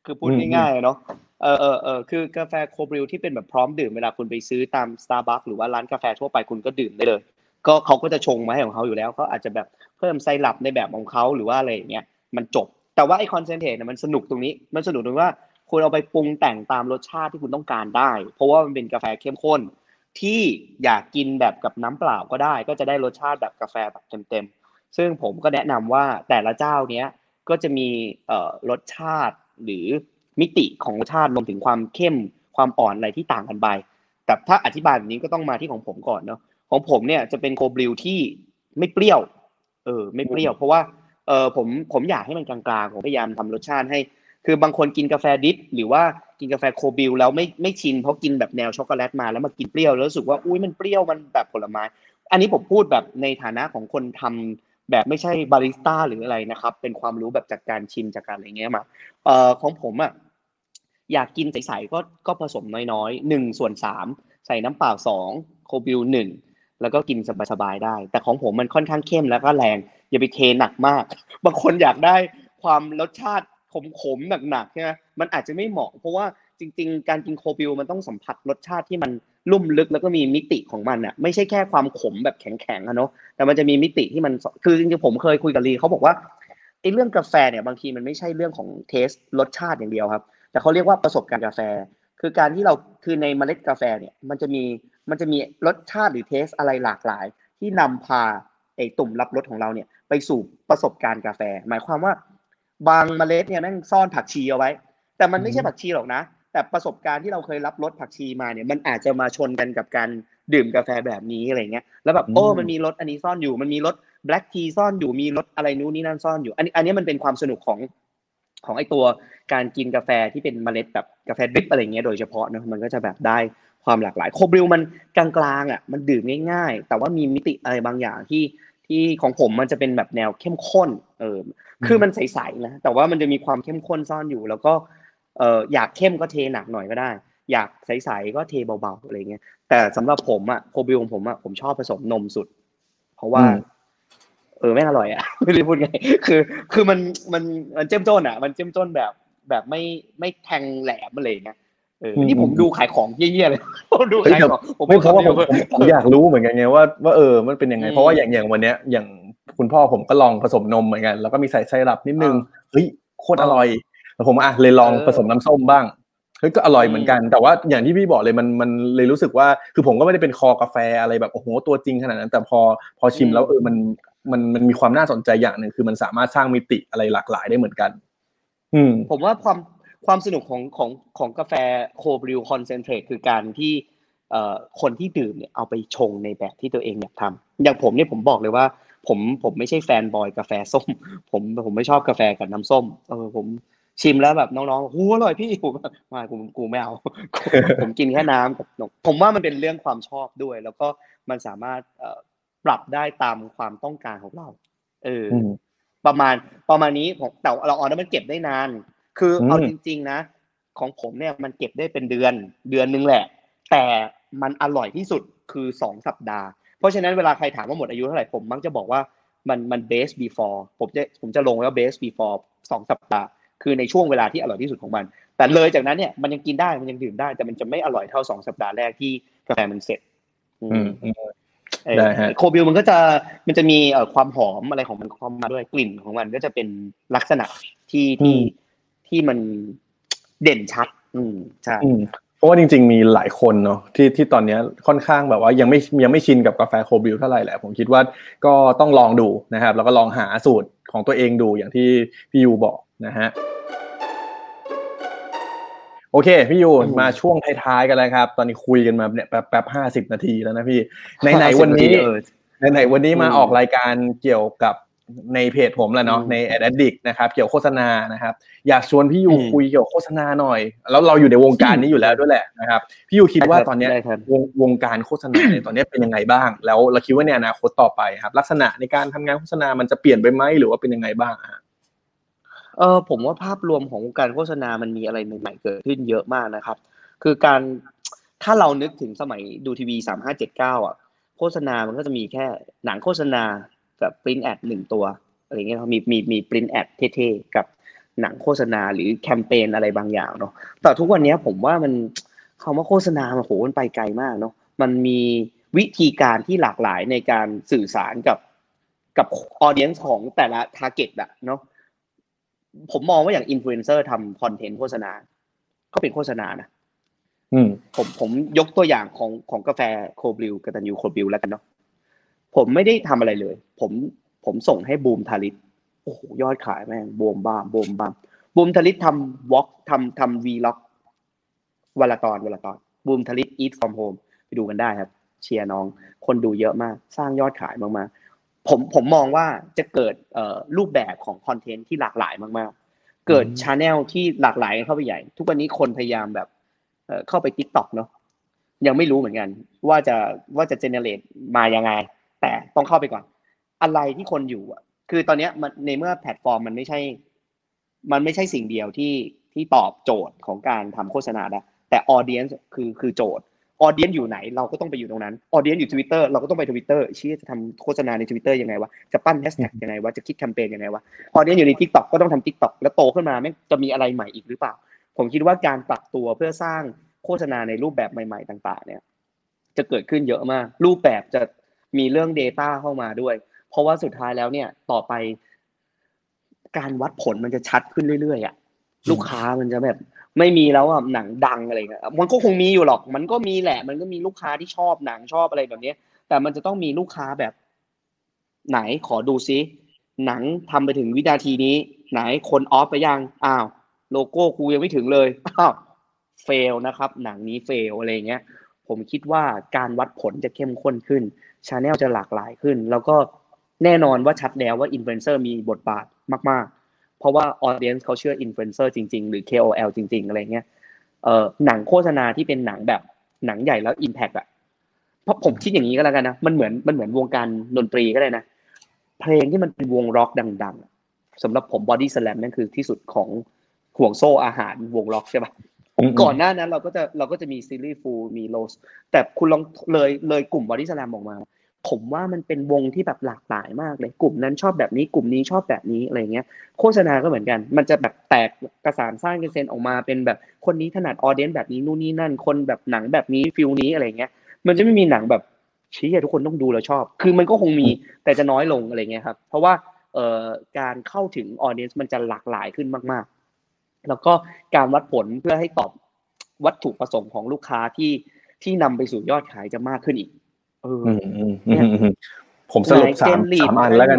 คือพูดอืมง่ายๆเนาะเออเออเออคือกาแฟโคบริวที่เป็นแบบพร้อมดื่มเวลาคุณไปซื้อตาม Starbucks หรือว่าร้านกาแฟทั่วไปคุณก็ดื่มได้เลย ก็เขาก็จะชงมาให้ของเขาอยู่แล้วเขาอาจจะแบบเพิ่มไซรัปในแบบของเขาหรือว่าอะไรอย่างเงี้ยมันจบ แต่ว่าไอคอนเซนเทรตเนี่ยมันสนุกตรงนี้ มันสนุกตรงว่า คุณเอาไปปรุงแต่งตามรสชาติที่คุณต้องการได้ เพราะว่ามันเป็นกาแฟเข้มข้น ที่อยากกินแบบกับน้ำเปล่าก็ได้ ก็จะได้รสชาติแบบกาแฟแบบเต็มๆ ซึ่งผมก็แนะนำว่าแต่ละเจ้าเนี้ยก็จะมีเอ่อรสชาติหรือมิติของรสชาติรวมถึงความเข้มความอ่อนอะไรที่ต่างกันไป แต่ถ้าอธิบายแบบนี้ก็ต้องมาที่ของผมก่อนเนาะของผมเนี่ยจะเป็น cold brew ที่ไม่เปรี้ยว เออ ไม่เปรี้ยว เพราะว่าเออผมผมอยากให้มันกลางๆ ผมพยายามทำรสชาติให้ คือบางคนกินกาแฟ drip หรือว่ากินกาแฟ cold brew แล้วไม่ไม่ชินเพราะกินแบบแนวช็อกโกแลตมาแล้วมากินเปรี้ยวแล้วรู้สึกว่าอุ้ยมันเปรี้ยวมันแบบผลไม้ อันนี้ผมพูดแบบในฐานะของคนทำแบบไม่ใช่บาริสต้าหรืออะไรนะครับ เป็นความรู้แบบจากการชิมจากการอะไรเงี้ยมาเอ่อของผมอะอยากกินใสๆก็ก็ผสมน้อยๆหนึ่งส่วนสามใส่น้ำเปล่าสอง cold brew หนึ่งแล้วก็กินสบายๆได้ แต่ของผมมันค่อนข้างเข้มแล้วก็แรง อย่าไปเทหนักมาก บางคนอยากได้ความรสชาติ ขมๆหนักๆใช่ไหมมันอาจจะไม่เหมาะ เพราะว่าจริง ๆ การกิน cold brew มันต้องสัมผัสรสชาติที่มันลุ่มลึกแล้วก็มีมิติของมันอะไม่ใช่แค่ความขมแบบแข็งๆอะเนาะแต่มันจะมีมิติที่มันคือจริงๆผมเคยคุยกับลีเขาบอกว่าไอ้เรื่องกาแฟเนี่ยบางทีมันไม่ใช่เรื่องของเทสรสชาติอย่างเดียวครับ แต่เขาเรียกว่าประสบการณ์กาแฟ คือการที่เราคือในเมล็ดกาแฟเนี่ยมันจะมีมันจะมีรสชาติหรือเทสอะไรหลากหลาย ที่นำพาไอ้ตุ่มรับรสของเราเนี่ยไปสู่ประสบการณ์กาแฟ หมายความว่า บางเมล็ดเนี่ยแม่งซ่อนผักชีเอาไว้ แต่มันไม่ใช่ผักชีหรอกนะ แต่ประสบการณ์ที่เราเคยรับรสผักชีมาเนี่ยมันอาจจะมาชนกันกับการดื่มกาแฟแบบนี้อะไรเงี้ยแล้วแบบโอ้มันมีรสอันนี้ซ่อนอยู่มันมีรสแบล็กทีซ่อนอยู่มีรสอะไรนู้นนี่นั่นซ่อนอยู่อันนี้อันนี้มันเป็นความสนุกของของไอตัวการกินกาแฟที่เป็นเมล็ดแบบกาแฟดริปอะไรเงี้ยโดยเฉพาะเนอะมันก็จะแบบได้ความหลากหลายโคบริวมันกลางๆอะมันดื่มง่าย ๆ แต่ว่ามีมิติอะไรบางอย่างที่ที่ของผมมันจะเป็นแบบแนวเข้มข้นเออ คือมันใสๆนะแต่ว่ามันจะมีความเข้มข้นซ่อนอยู่ แล้วก็เอออยากเข้มก็เทหนักหน่อยก็ได้ อยากใสๆก็เทเบาๆอะไรเงี้ยแต่สำหรับผมอะโคบิวของผมอะผมชอบผสมนมสุด เพราะว่า เออไม่อร่อยอะไม่รู้พูดไงคือ คือมันมันมันเจ้มจ้นอะมันเจ้มจ้นแบบแบบไม่ไม่แทงแหลมอะไรเงี้ยเออนี่ผมดูขายของเยี่ยๆเลยผมดูขายของผมไม่เพราะว่าผมผมอยากรู้เหมือนกันไงว่าว่าเออมันเป็นยังไง เพราะว่าอย่างอย่างวันเนี้ยอย่าง คุณพ่อผมก็ลองผสมนมเหมือนกัน แล้วก็มีใส่ไส้ลับนิดนึงเฮ้ยโคตรอร่อยแล้วผมอะเลยลองผสมน้ำส้มบ้างเฮ้ยก็อร่อยเหมือนกัน แต่ว่าอย่างที่พี่บอกเลยมันมันเลยรู้สึกว่า คือผมก็ไม่ได้เป็นคอกาแฟอะไรแบบโอ้โหตัวจริงขนาดนั้น แต่พอพอชิมแล้วเออมันมันมันมีความน่าสนใจอย่างหนึ่งคือมันสามารถสร้างมิติอะไรหลากหลายได้เหมือนกัน อืม ผมว่าความความสนุกของของของกาแฟโคบริวคอนเซนเทรตคือการที่เอ่อคนที่ดื่มเนี่ยเอาไปชงในแบบที่ตัวเองอยากทำอย่างผมเนี่ยผมบอกเลยว่า ผมผมไม่ใช่แฟนบอยกาแฟส้ม ผมผมไม่ชอบกาแฟกับน้ำส้มเออผมชิมแล้วแบบน้องๆหูอร่อยพี่ผมมากูกูไม่เอา ผมกินแค่น้ำกับนมผมว่ามันเป็นเรื่องความชอบด้วย แล้วก็มันสามารถเอ่อปรับได้ตามความต้องการของเรา เออ ประมาณประมาณนี้ของแต่เราออนแล้วมันเก็บได้นาน คือเอาจริง ๆ นะ ของผมเนี่ยมันเก็บได้เป็นเดือนเดือนนึงแหละ แต่มันอร่อยที่สุดคือสองสัปดาห์ เพราะฉะนั้นเวลาใครถามว่าหมดอายุเท่าไหร่ผมมักจะบอกว่ามันมัน base before ผมจะผมจะลงไว้ว่า base before สองสัปดาห์คือในช่วงเวลาที่อร่อยที่สุดของมัน แต่เลยจากนั้นเนี่ยมันยังกินได้มันยังดื่มได้ แต่มันจะไม่อร่อยเท่าสองสัปดาห์แรกที่กาแฟมันเสร็จอือืมมอืมเอ่อได้ฮะโคบิลมันก็จะมันจะมีเอ่อความหอมอะไรของมันเข้ามาด้วยกลิ่นของมันก็จะเป็นลักษณะที่ที่ที่มันเด่นชัด อืมใช่อืมเพ ราะว่าจริง ๆ มีหลายคนเนาะที่ที่ตอนเนี้ยค่อนข้างแบบว่ายังไม่ยังไม่ชินกับกาแฟโคบิลเท่าไหร่แหละผมคิดว่าก็ต้องลองดูนะครับ แล้วก็ลองหาสูตรของตัวเองดูอย่างที่พี่ยูบอกนะฮะโอเคพี่ยูอืมมาช่วงท้ายๆกันแล้วครับ ตอนนี้คุยกันมาเนี่ยแป๊บแป๊บห้าสิบนาทีแล้วนะพี่ไหนๆวันนี้เออไหนๆวันนี้มาอืมออกรายการเกี่ยวกับ ในเพจผมแหละเนาะอืมใน a d d i c t นะครับเกี่ยวโฆษณานะครับอยากชวนพี่ยูอืมคุยเกี่ยวกับโฆษณาหน่อย แล้วเราอยู่ในวงการนี้อยู่แล้วด้วยแหละนะครับพี่ยูคิดว่าตอนเนี้ยได้ครับวงวงการโฆษณาเนี่ยตอนเนี้ยเป็นยังไงบ้าง แล้วเราคิดว่าในอนาคตต่อไปครับ ลักษณะในการทำงานโฆษณามันจะเปลี่ยนไปไหมหรือว่าเป็นยังไงบ้างอะฮะเออผมว่าภาพรวมของวงการโฆษณามันมีอะไรใหม่ๆเกิดขึ้นเยอะมากนะครับ คือการถ้าเรานึกถึงสมัยดูทีวีสามห้าเจ็ดเก้าอะโฆษณามันก็จะมีแค่หนังโฆษณา กับ print ad หนึ่งตัวอะไรเงี้ยครับมีมีมี print ad เท่ๆกับหนังโฆษณาหรือแคมเปญอะไรบางอย่างเนาะแต่ทุกวันนี้ผมว่ามันคำว่าโฆษณามันโหมันไปไกลมากเนาะมันมีวิธีการที่หลากหลายในการสื่อสารกับกับ audience ของแต่ละ target อะเนาะผมมองว่าอย่างอินฟลูเอนเซอร์ทำคอนเทนต์โฆษณา ก็เป็นโฆษณานะอืมผมผมยกตัวอย่างของของกาแฟcold brew กตันยู cold brew แล้วกันเนาะ ผมไม่ได้ทำอะไรเลย ผมผมส่งให้บูมธริศรโอ้โหยอดขายแม่งบวมบ้ามบวมบ้ามบูมธริศรทำ vlog ทำทำ vlog วันละตอนวันละตอนบูมธริศร eat from home ไปดูกันได้ครับ เชียร์น้อง คนดูเยอะมาก สร้างยอดขายมากๆผมผมมองว่าจะเกิดเอ่อรูปแบบของคอนเทนต์ที่หลากหลายมากๆ เกิด channel ที่หลากหลายเข้าไปใหญ่ ทุกวันนี้คนพยายามแบบเอ่อเข้าไป TikTok เนาะยังไม่รู้เหมือนกัน ว่าจะว่าจะ generate มายังไง แต่ต้องเข้าไปก่อน อะไรที่คนอยู่อะ คือตอนเนี้ยมันในเมื่อแพลตฟอร์มมันไม่ใช่ มันไม่ใช่สิ่งเดียวที่ที่ตอบโจทย์ของการทำโฆษณาได้แต่ audience คือคือโจทย์ audience อยู่ไหนเราก็ต้องไปอยู่ตรงนั้น audience อยู่ทวิตเตอร์เราก็ต้องไปทวิตเตอร์ชี้จะทำโฆษณาในทวิตเตอร์ยังไงวะจะปั้นแฮชแท็กยังไงวะจะคิดแคมเปญยังไงวะ audience อยู่ใน TikTok ก็ต้องทำ TikTok แล้วโตขึ้นมาไม่จะมีอะไรใหม่อีกหรือเปล่า ผมคิดว่าการปรับตัวเพื่อสร้างโฆษณาในรูปแบบใหม่ ๆ ต่าง ๆ เนี่ย จะเกิดขึ้นเยอะมาก รูปแบบจะ มีเรื่อง Data เข้ามาด้วย เพราะว่าสุดท้ายแล้วเนี่ยต่อไป การวัดผลมันจะชัดขึ้นเรื่อยๆอะลูกค้ามันจะแบบ ไม่มีแล้วอะหนังดังอะไรเงี้ยมันก็คงมีอยู่หรอก มันก็มีแหละ มันก็มีลูกค้าที่ชอบหนังชอบอะไรแบบเนี้ยแต่มันจะต้องมีลูกค้าแบบ ไหนขอดูซิหนังทำไปถึงวินาทีนี้ ไหนคนออฟไปยังอ้าว โลโก้กูยังไม่ถึงเลยอ้าว fail นะครับ หนังนี้ fail อะไรเงี้ย ผมคิดว่าการวัดผลจะเข้มข้นขึ้น channel จะหลากหลายขึ้น แล้วก็แน่นอนว่าชัดแล้วว่าอินฟลูเอนเซอร์มีบทบาทมากๆ เพราะว่า audience เขาเชื่ออินฟลูเอนเซอร์จริง ๆ หรือ KOL จริง ๆ อะไรเงี้ยเอ่อหนังโฆษณาที่เป็นหนังแบบหนังใหญ่แล้ว impact อะเพราะผมคิดอย่างนี้ก็แล้วกันนะมันเหมือนมันเหมือนวงการดนตรีก็ได้นะเพลงที่มันเป็นวงร็อกดัง ๆสำหรับผมบอดี้สแลมนั่นคือที่สุดของห่วงโซ่อาหารวงร็อกใช่ปะ ก่อนหน้านั้นเราก็จะเราก็จะมี Silly Fools มี Loso แต่คุณลองเลยเลยกลุ่มบอดี้สแลมออกมา ผมว่ามันเป็นวงที่แบบหลากหลายมากเลย กลุ่มนั้นชอบแบบนี้กลุ่มนี้ชอบแบบนี้อะไรเงี้ย โฆษณาก็เหมือนกัน มันจะแบบแตกกระสานสร้างกันเซนออกมาเป็นแบบคนนี้ถนัด audience แบบนี้นู่นนี่นั่น คนแบบหนังแบบนี้ feel นี้อะไรเงี้ย มันจะไม่มีหนังแบบชี้ทุกคนต้องดูแล้วชอบ คือมันก็คงมีแต่จะน้อยลงอะไรเงี้ยครับ เพราะว่าเอ่อการเข้าถึงออเดียนมันจะหลากหลายขึ้นมากๆ แล้วก็การวัดผลเพื่อให้ตอบวัตถุประสงค์ของลูกค้าที่ที่นำไปสู่ยอดขายจะมากขึ้นอีก เออผมสรุปสามสามอันแล้วกัน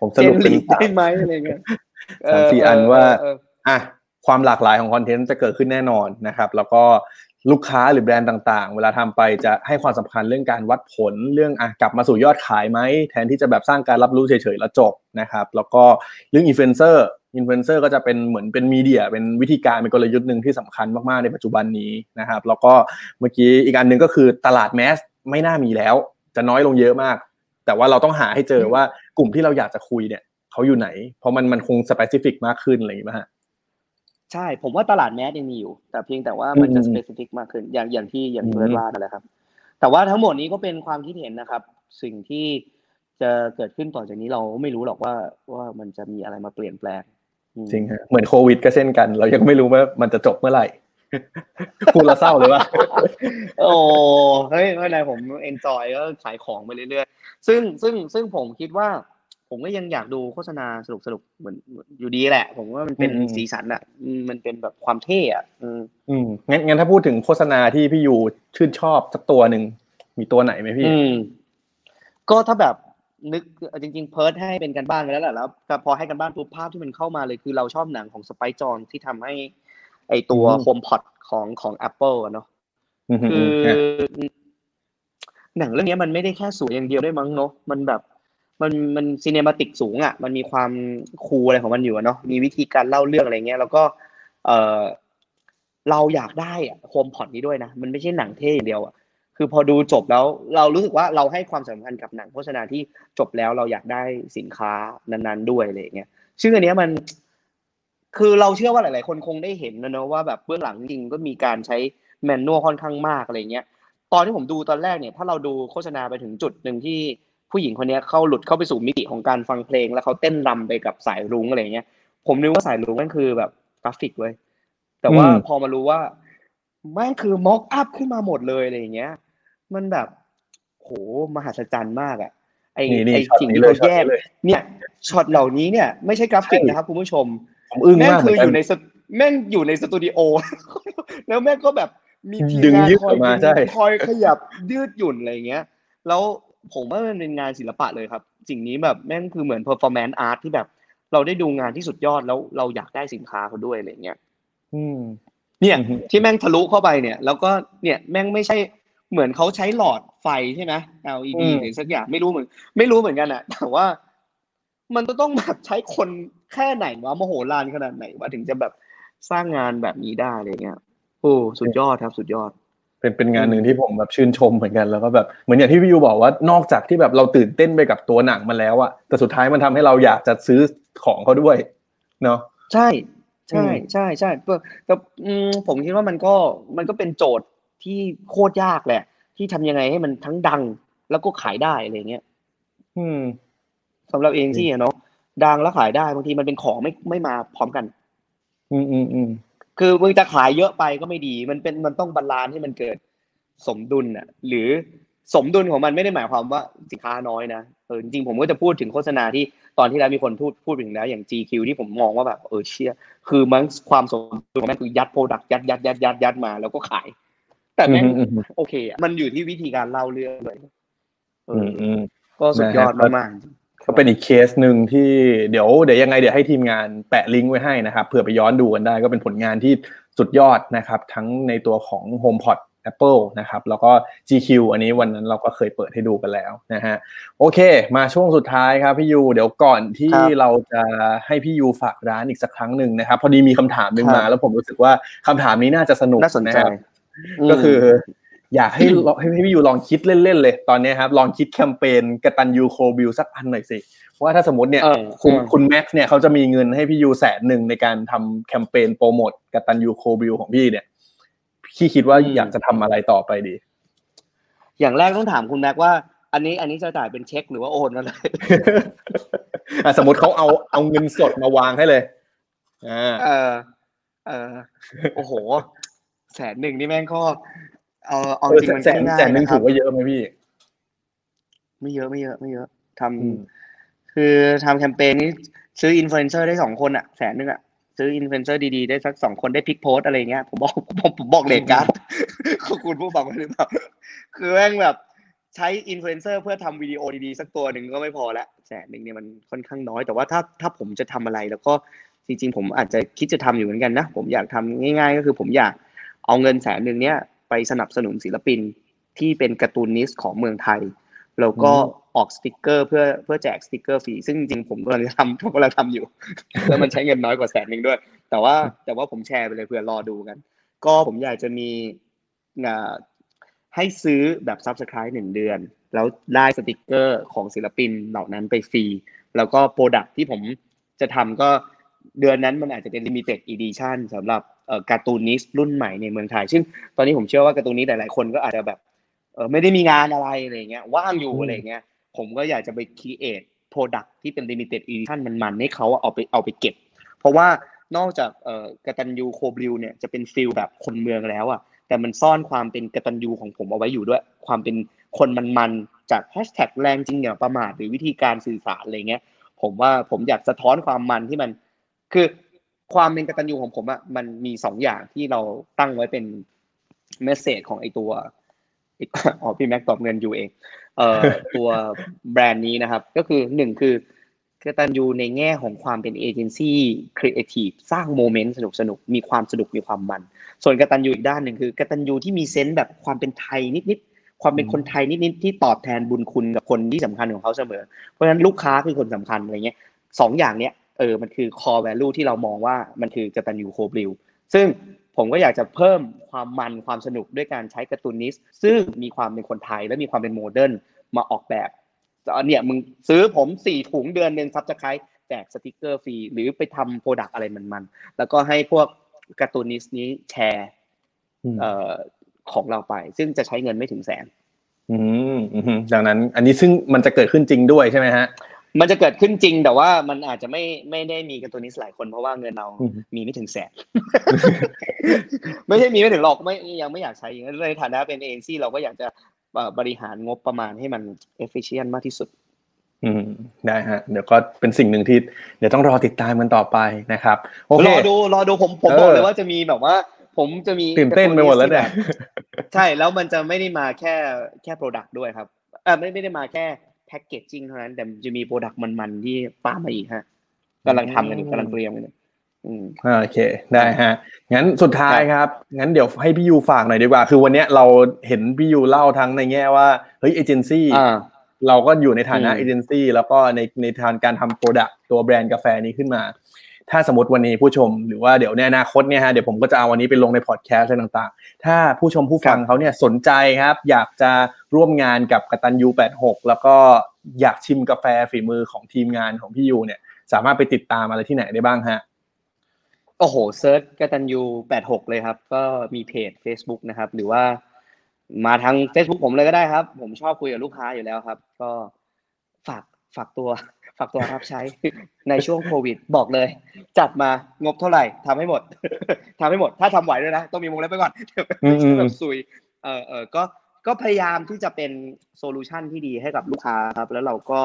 ผมสรุปเป็นได้ไหมอะไรเงี้ยสามสี่อันว่าอะความหลากหลายของคอนเทนต์จะเกิดขึ้นแน่นอนนะครับ แล้วก็ลูกค้าหรือแบรนด์ต่างๆ เวลาทำไปจะให้ความสำคัญเรื่องการวัดผลเรื่องอะกลับมาสู่ยอดขายไหมแทนที่จะแบบสร้างการรับรู้เฉยๆแล้วจบนะครับ แล้วก็เรื่องอินฟลูเอนเซอร์ อินฟลูเอนเซอร์ก็จะเป็นเหมือนเป็น media เป็นวิธีการเป็นกลยุทธ์หนึ่งที่สำคัญมากๆในปัจจุบันนี้นะครับ แล้วก็เมื่อกี้อีกอันหนึ่งก็คือตลาด mass ไม่น่ามีแล้ว จะน้อยลงเยอะมาก แต่ว่าเราต้องหาให้เจอว่ากลุ่มที่เราอยากจะคุยเนี่ยเขาอยู่ไหน เพราะมันมันคง specific มากขึ้นอะไรอย่างนี้ป่ะฮะใช่ผมว่าตลาด mass ยังมีอยู่ แต่เพียงแต่ว่ามันจะ specific มากขึ้นอย่างอย่างที่อย่างเบิร์ดว่านั่นแหละครับ แต่ว่าทั้งหมดนี้ก็เป็นความคิดเห็นนะครับ สิ่งที่จะเกิดขึ้นต่อจากนี้เราไม่รู้หรอกว่าว่ามันจะมีอะไรมาเปลี่ยนแปลง จริงฮะเหมือนโควิดก็เช่นกัน เรายังไม่รู้ว่ามันจะจบเมื่อไหร่พูดแล้วเศร้าเลยว่าโอ้เฮ้ยไม่เป็นไรผม enjoy ก็ขายของไปเรื่อยๆซึ่งซึ่งซึ่งผมคิดว่า ผมก็ยังอยากดูโฆษณาสนุกสนุกเหมือนอยู่ดีแหละ ผมว่ามันเป็นสีสันอะมันเป็นแบบความเท่อะอืมอืมงั้นงั้นถ้าพูดถึงโฆษณาที่พี่ยูชื่นชอบสักตัวหนึ่งมีตัวไหนไหมพี่อืมก็ถ้าแบบ นึกจริง ๆ เพิร์ดให้เป็นกันบ้านไปแล้วแหละแล้วแต่พอให้กันบ้านปุ๊บภาพที่มันเข้ามาเลยคือเราชอบหนังของสไปจอนที่ทำให้ ไอตัวโฮมพอดของของ Apple อะเนาะคือหนังเรื่องนี้มันไม่ได้แค่สวยอย่างเดียวได้มั้งเนาะมันแบบมันมันซีเนมาติกสูงอะ มันมีความคูลอะไรของมันอยู่เนาะมีวิธีการเล่าเรื่องอะไรเงี้ย แล้วก็ เออเราอยากได้อะโฮมพอดนี้ด้วยนะ มันไม่ใช่หนังเท่อย่างเดียวอะ คือพอดูจบแล้วเรารู้สึกว่าเราให้ความสำคัญกับหนังโฆษณาที่จบแล้วเราอยากได้สินค้านั้นๆด้วยอะไรเงี้ยซึ่งอันเนี้ยมัน คือเราเชื่อว่าหลาย ๆ คนคงได้เห็นนะเนอะว่าแบบเบื้องหลังจริงก็มีการใช้manual ค่อนข้างมากอะไรเงี้ยตอนที่ผมดูตอนแรกเนี่ย ถ้าเราดูโฆษณาไปถึงจุดหนึ่งที่ผู้หญิงคนนี้เข้าหลุดเข้าไปสู่มิติของการฟังเพลง แล้วเขาเต้นรำไปกับสายรุ้งอะไรเงี้ยผมนึกว่าสายรุ้งนั่นคือแบบกราฟิกเว้ยแต่ว่าพอมารู้ว่าแม่งคือ mock up ขึ้นมาหมดเลยอะไรเงี้ย มันแบบโหมหัศจรรย์มากอะไอไอสิ่งที่เขาแยกเนี่ยช็อตเหล่านี้เนี่ยไม่ใช่กราฟิกนะครับคุณผู้ชมผมอึ้งมากคืออยู่ในแม่งอยู่ในสตูดิโอแล้วแม่งก็แบบมีทีมดึงงานยืดคออยอกมาใช่คอยขยับยืดหยุ่นอะไรเงี้ย แล้วผมว่ามันเป็นงานศิลปะเลยครับ สิ่งนี้แบบแม่งคือเหมือน performance art ที่แบบ เราได้ดูงานที่สุดยอดแล้วเราอยากได้สินค้าเขาด้วยอะไรเงี้ยอืมเนี่ยอือฮึที่แม่งทะลุเข้าไปเนี่ย แล้วก็เนี่ยแม่งไม่ใช่ เหมือนเขาใช้หลอดไฟใช่ไหม LED หรือสักอย่างไม่รู้เหมือน ไม่รู้เหมือนกันอะแต่ว่า มันจะต้องแบบใช้คนแค่ไหนวะมโหฬารขนาดไหนวะถึงจะแบบสร้างงานแบบนี้ได้อะไรเงี้ยโอ้สุดยอดครับ สุดยอด เป็นเป็นงานหนึ่งที่ผมแบบชื่นชมเหมือนกันแล้วก็แบบเหมือนอย่างที่พี่ยูบอกว่านอกจากที่แบบเราตื่นเต้นไปกับตัวหนังมันแล้วอะแต่สุดท้ายมันทำให้เราอยากจะซื้อของเขาด้วย เนาะใช่ ใช่อืมใช่ใช่แต่แต่อืมผมคิดว่ามันก็มันก็เป็นโจทย์ ที่โคตรยากแหละ ที่ทำยังไงให้มันทั้งดังแล้วก็ขายได้อะไรเงี้ยอืมสำหรับเองที่อะเนาะดังแล้วขายได้บางทีมันเป็นของไม่ไม่มาพร้อมกัน อืมอืมอืมคือมึงจะขายเยอะไปก็ไม่ดี มันเป็นมันต้อง balance ให้มันเกิดสมดุลน่ะ หรือสมดุลของมันไม่ได้หมายความว่าสินค้าน้อยนะเออจริงๆผมก็จะพูดถึงโฆษณาที่ตอนที่แล้วมีคนพูดพูดถึงแล้วอย่าง GQ ที่ผมมองว่าแบบเออเชี่ยคือมันความสมดุลของมันคือยัด product ยัดยัดยัดยัดยัดมาแล้วก็ขาย แต่แม่งอืมอืมอืมโอเคอะมันอยู่ที่วิธีการเล่าเรื่องเลยเออือมอืมก็สุดยอดนะฮะมากๆก็เป็นอีกเคสหนึ่งที่เดี๋ยวเดี๋ยวยังไงเดี๋ยวให้ทีมงานแปะลิงก์ไว้ให้นะครับเผื่อไปย้อนดูกันได้ ก็เป็นผลงานที่สุดยอดนะครับ ทั้งในตัวของ HomePod Apple นะครับแล้วก็ GQ อันนี้วันนั้นเราก็เคยเปิดให้ดูกันแล้วนะฮะโอเค มาช่วงสุดท้ายครับพี่ยูเดี๋ยวก่อนที่ครับเราจะให้พี่ยูฝากร้านอีกสักครั้งหนึ่งนะครับ พอดีมีคำถามหนึ่งครับมา แล้วผมรู้สึกว่าคำถามนี้น่าจะสนุกน่าสนใจนะครับ ก็คือ อยากให้ลองให้พี่ยูลองคิดเล่นๆเลย ตอนนี้ครับ ลองคิดแคมเปญกตัญญู Cold Brew สักอันหน่อยสิเพราะว่าถ้าสมมติเนี่ยเออคุณเออคุณแม็กซ์เนี่ยเขาจะมีเงินให้พี่ยูแสนหนึ่งในการทำแคมเปญโปรโมทกตัญญู Cold Brew ของพี่เนี่ยพี่คิดว่าอืมอยากจะทำอะไรต่อไปดี อย่างแรกต้องถามคุณแม็กว่า อันนี้อันนี้จะจ่ายเป็นเช็คหรือว่าโอนอะไรอะสมมติเขาเอาเอาเงินสดมาวางให้เลยอ่าเออเออโอ้โห แสนหนึ่งนี่แม่งก็เออเอาเออจริงมันแสนง่ายแสนหนึ่งนะคถืรับอว่าเยอะไหมพี่ ไม่เยอะไม่เยอะไม่เยอะทำอืมคือทำแคมเปญนี้ซื้ออินฟลูเอนเซอร์ได้สองคนอะแสนหนึ่งอะซื้ออินฟลูเอนเซอร์ดีๆ ได้สักสองคนได้พลิกโพสอะไรเงี้ยผมบอกผมผมบอกเลทการ์ดขอบคุณผู้ฟังไว้หรือเปล่าคือแม่งแบบใช้อินฟลูเอนเซอร์เพื่อทำวิดีโอดีๆ สักตัวหนึ่งก็ไม่พอละแสนหนึ่งเนี่ยมันค่อนข้างน้อยแต่ว่าถ้าถ้าผมจะทำอะไรแล้วก็จริงๆ ผมอาจจะคิดจะทำอยู่เหมือนกันนะ ผมอยากทำง่าย ๆ ก็คือผมอยาก เอาเงินแสนหนึ่งเนี้ยไปสนับสนุนศิลปินที่เป็น cartoonist ของเมืองไทย แล้วก็อืมออกสติกเกอร์เพื่อเพื่อแจกสติกเกอร์ฟรีซึ่งจริงๆผมกำลังจะทำผมกำลังทำอยู่ แล้วมันใช้เงินน้อยกว่าแสนหนึ่งด้วย แต่ว่าแต่ว่าผมแชร์ไปเลยเผื่อรอดูกัน ก็ผมอยากจะมีอ่าให้ซื้อแบบ Subscribe หนึ่งเดือน แล้วได้สติกเกอร์ของศิลปินเหล่านั้นไปฟรี แล้วก็ product ที่ผมจะทำก็เดือนนั้นมันอาจจะเป็น limited edition สำหรับเอ่อ cartoonist รุ่นใหม่ในเมืองไทย ซึ่งตอนนี้ผมเชื่อว่า cartoonist หลายๆคนก็อาจจะแบบเออไม่ได้มีงานอะไรอะไรเงี้ยว่างอยู่อืมอะไรเงี้ยผมก็อยากจะไป create product ที่เป็น limited edition มันๆให้เขาเอาไปเอาไปเก็บ เพราะว่านอกจากเอ่อกตัญญู Cold Brew เนี่ยจะเป็น feel แบบคนเมืองแล้วอะแต่มันซ่อนความเป็นกตัญญูของผมเอาไว้อยู่ด้วย ความเป็นคนมันๆจากแฮชแท็กแรงจริงอย่าประมาทหรือวิธีการสื่อสารอะไรเงี้ยผมว่าผมอยากสะท้อนความมันที่มัน คือ ความเป็นกตัญญูของผมอะมันมีสองอย่างที่เราตั้งไว้เป็น message ของไอตัวไอ้อ๋อพี่แม็กตอบเงินอยู่เองเอ่อตัวแบรนด์นี้นะครับ ก็คือหนึ่งคือกตัญญูในแง่ของความเป็นเอเจนซี่ครีเอทีฟสร้าง moment สนุกสนุกๆมีความสนุกมีความมัน ส่วนกตัญญูอีกด้านหนึ่งคือกตัญญูที่มี sense แบบความเป็นไทยนิดๆความเป็นคนไทยนิดๆที่ตอบแทนบุญคุณกับคนที่สำคัญของเขาเสมอ เพราะฉะนั้นลูกค้าคือคนสำคัญอะไรเงี้ยสองอย่างเนี้ย เออมันคือ core value ที่เรามองว่ามันคือกตัญญู Cold Brewซึ่งผมก็อยากจะเพิ่มความมันความสนุกด้วยการใช้ cartoonist ซึ่งมีความเป็นคนไทยและมีความเป็น modern มาออกแบบเนี่ยมึงซื้อผมสี่ถุงเดือนหนึ่ง subscribe แจกสติกเกอร์ฟรีหรือไปทำ product อะไรมันๆ แล้วก็ให้พวก cartoonist นี้แชร์อืมเอ่อของเราไป ซึ่งจะใช้เงินไม่ถึงแสนอืมอืมดังนั้น อันนี้ซึ่งมันจะเกิดขึ้นจริงด้วยใช่ไหมฮะ มันจะเกิดขึ้นจริงแต่ว่ามันอาจจะไม่ไม่ได้มี cartoonist หลายคนเพราะว่าเงินเราอืมมีไม่ถึงแสนไม่ใช่มีไม่ถึงหรอกไม่ยังไม่อยากใช้อย่างนั้นในฐานะเป็นเอเจนซี่เราก็อยากจะเอ่อบริหารงบประมาณให้มัน efficient มากที่สุด อืมได้ฮะ เดี๋ยวก็เป็นสิ่งหนึ่งที่เดี๋ยวต้องรอติดตามมันต่อไปนะครับโอเครอดูรอดูผมผมเออบอกเลยว่าจะมีแบบว่า ผมจะมีตื่นเต้นไปหมดแล้วเนี่ยใช่แล้วมันจะไม่ได้มาแค่แค่ product ด้วยครับเออไม่ไม่ได้มาแค่ packaging เท่านั้น แต่จะมี product มันๆที่ตามมาอีกฮะกำลังทำกันอยู่กำลังเตรียมกันอยู่อืมโอเคได้ฮะงั้นสุดท้ายครับ งั้นเดี๋ยวให้พี่ยูฝากหน่อยดีกว่า คือวันเนี้ยเราเห็นพี่ยูเล่าทั้งในแง่ว่าเฮ้ยเอเจนซี่อ่าเราก็อยู่ในฐานะอืมเอเจนซี่แล้วก็ในในทางการทำ product ตัวแบรนด์กาแฟนี้ขึ้นมา ถ้าสมมติวันนี้ผู้ชมหรือว่าเดี๋ยวในอนาคตเนี่ยฮะเดี๋ยวผมก็จะเอาวันนี้ไปลงในพอดแคสต์อะไรต่างๆ ถ้าผู้ชมผู้ฟังเขาเนี่ยสนใจครับ อยากจะร่วมงานกับกตันยู86 แล้วก็อยากชิมกาแฟฝีมือของทีมงานของพี่ยูเนี่ย สามารถไปติดตามอะไรที่ไหนได้บ้างฮะโอ้โหเซิร์ชกตันยูแปดหกเลยครับ ก็มีเพจ Facebook นะครับ หรือว่ามาทาง Facebook ผมเลยก็ได้ครับ ผมชอบคุยกับลูกค้าอยู่แล้วครับ ก็ฝากฝากตัว ฝากตัวรับใช้ในช่วงโควิดบอกเลย จัดมางบเท่าไหร่ทำให้หมดทำให้หมด ถ้าทำไหวด้วยนะ ต้องมีวงเล็บไปก่อนเดี๋ยวอืมอืมแบบซุยเออเออก็ก็พยายามที่จะเป็น solution ที่ดีให้กับลูกค้าครับ แล้วเราก็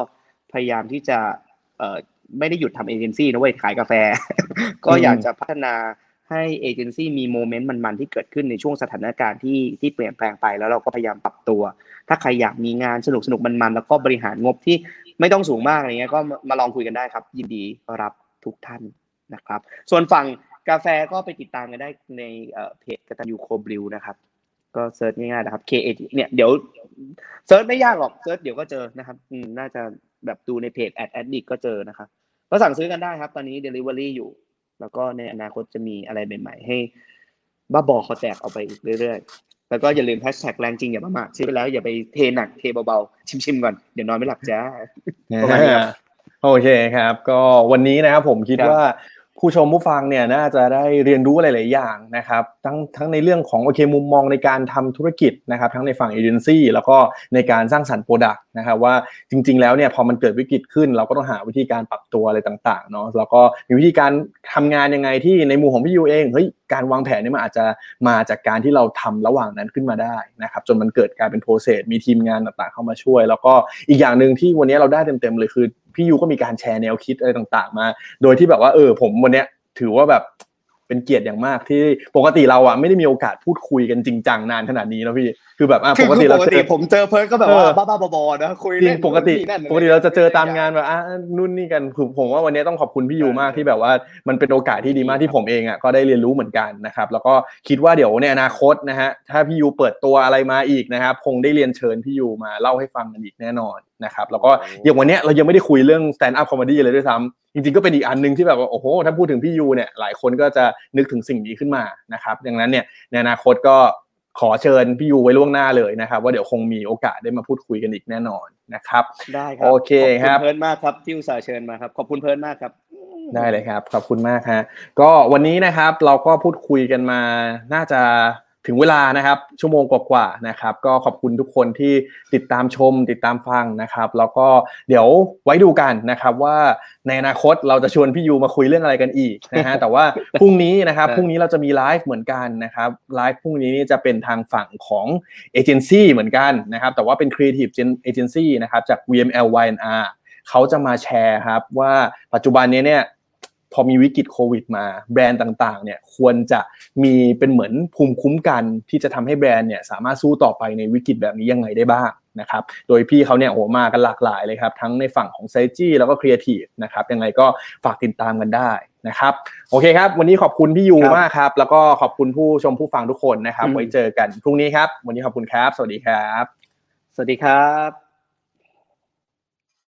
พยายามที่จะเออไม่ได้หยุดทำเอเจนซี่นะเว้ยขายกาแฟ ก็อยากจะพัฒนาให้เอเจนซี่มี moment มันๆที่เกิดขึ้นในช่วงสถานการณ์ที่ที่เปลี่ยนแปลงไปแล้วเราก็พยายามปรับตัว ถ้าใครอยากมีงานสนุกสนุกๆมันๆแล้วก็บริหารงบที่ ไม่ต้องสูงมากอะไรเงี้ยก็มาลองคุยกันได้ครับ ยินดีรับทุกท่านนะครับ ส่วนฝั่งกาแฟก็ไปติดตามกันได้ในเพจกตัญญู Cold Brew นะครับ ก็ search ง่ายๆนะครับ K A T เนี่ยเดี๋ยว search ไม่ยากหรอก search เดี๋ยวก็เจอนะครับน่าจะแบบดูในเพจแอดแอดดิก็เจอนะครับก็สั่งซื้อกันได้ครับ ตอนนี้ Delivery อยู่ แล้วก็ในอนาคตจะมีอะไรใหม่ๆให้บ้าบอคอแตกเอาไปอีกเรื่อยๆ แล้วก็อย่าลืมแฮชแท็กแรงจริงอย่าประมาทซื้อไปแล้วอย่าไปเทหนักเทเบาๆ ชิมๆก่อนเดี๋ยวนอนไม่หลับจ้าประมาณนี้ครับโอเคครับ ก็วันนี้นะครับผมคิดว่า ผู้ชมผู้ฟังเนี่ยน่าจะได้เรียนรู้หลาย ๆ อย่างนะครับทั้งทั้งในเรื่องของโอเคมุมมองในการทำธุรกิจนะครับทั้งในฝั่งเอเจนซี่แล้วก็ในการสร้างสรรค์ product นะครับว่าจริง ๆ แล้วเนี่ยพอมันเกิดวิกฤตขึ้น เราก็ต้องหาวิธีการปรับตัวอะไรต่าง ๆ เนาะแล้วก็มีวิธีการทำงานยังไงที่ในมุมของพี่ยูเองเฮ้ยการวางแผนเนี่ยมันอาจจะมาจากการที่เราทำระหว่างนั้นขึ้นมาได้นะครับจนมันเกิดการเป็น process มีทีมงานต่าง ๆ เข้ามาช่วย แล้วก็อีกอย่างหนึ่งที่วันนี้เราได้เต็ม ๆ เลยคือ พี่ยูก็มีการแชร์แนวคิดอะไรต่างๆ มา โดยที่แบบว่าเออผมวันเนี้ยถือว่าแบบ เป็นเกียรติอย่างมากที่ปกติเราอะไม่ได้มีโอกาสพูดคุยกันจริงจังนานขนาดนี้นะพี่คือแบบอะคือปกติปเรากเจติอผมเจอเพิร์ดก็แบบว่าเออบ้าๆบอๆนะคุยจริงเล่นปกตินู่นนี่นั่นปกติเราจะเจอตามงานแบบอะนู่นนี่กันคือผมว่าวันนี้ต้องขอบคุณพี่ยูมากที่แบบว่ามันเป็นโอกาสที่ดีมากที่ผมเองอะก็ได้เรียนรู้เหมือนกันนะครับแล้วก็คิดว่าเดี๋ยวในอนาคตนะฮะถ้าพี่ยูเปิดตัวอะไรมาอีกนะครับคงได้เรียนเชิญพี่ยูมาเล่าให้ฟังกันอีกแน่นอนนะครับแล้วก็อย่างวันเนี้ยเรายังไม่ได้คุยเรื่อง stand up comedy เลยด้วยซ้ำ จริงๆก็เป็นอีกอันหนึงที่แบบว่าโอ้โหถ้าพูดถึงพี่ยูเนี่ยหลายคนก็จะนึกถึงสิ่งนี้ขึ้นมานะครับดังนั้นเนี่ยในอนาคตก็ขอเชิญพี่ยูไว้ล่วงหน้าเลยนะครับ ว่าเดี๋ยวคงมีโอกาสได้มาพูดคุยกันอีกแน่นอนนะครับ ได้ครัโอเคครับขอบคุณเพิร์ดมากครับที่อุตส่าห์เชิญมาครับขอบคุณเพิร์ดมากครับได้เลยครับขอบคุณมากฮะก็วันนี้นะครับเราก็พูดคุยกันมาน่าจะ ถึงเวลานะครับ ชั่วโมงกว่าๆนะครับ ก็ขอบคุณทุกคนที่ติดตามชม ติดตามฟังนะครับ แล้วก็เดี๋ยวไว้ดูกันนะครับว่าในอนาคตเราจะชวนพี่ยูมาคุยเรื่องอะไรกันอีกนะฮะแต่ว่าพรุ่งนี้นะครับเออพรุ่งนี้เราจะมีไลฟ์เหมือนกันนะครับไลฟ์พรุ่งนี้นี่จะเป็นทางฝั่งของเอเจนซี่เหมือนกันนะครับ แต่ว่าเป็น Creative Agency นะครับจาก VML Y&R เขาจะมาแชร์ครับว่าปัจจุบันนี้เนี่ย พอมีวิกฤตโควิดมาแบรนด์ต่างๆเนี่ยควรจะมีเป็นเหมือนภูมิคุ้มกัน ที่จะทำให้แบรนด์เนี่ยสามารถสู้ต่อไปในวิกฤตแบบนี้ยังไงได้บ้างนะครับโดยพี่เขาเนี่ยโอ้โหมากันหลากหลายเลยครับทั้งในฝั่งของไซจี้แล้วก็ครีเอทีฟนะครับยังไงก็ฝากติดตามกันได้นะครับโอเคครับ วันนี้ขอบคุณพี่ยูครับมากครับ แล้วก็ขอบคุณผู้ชมผู้ฟังทุกคนนะครับอืมไว้เจอกันพรุ่งนี้ครับ วันนี้ขอบคุณครับ สวัสดีครับ สวัสดีครับ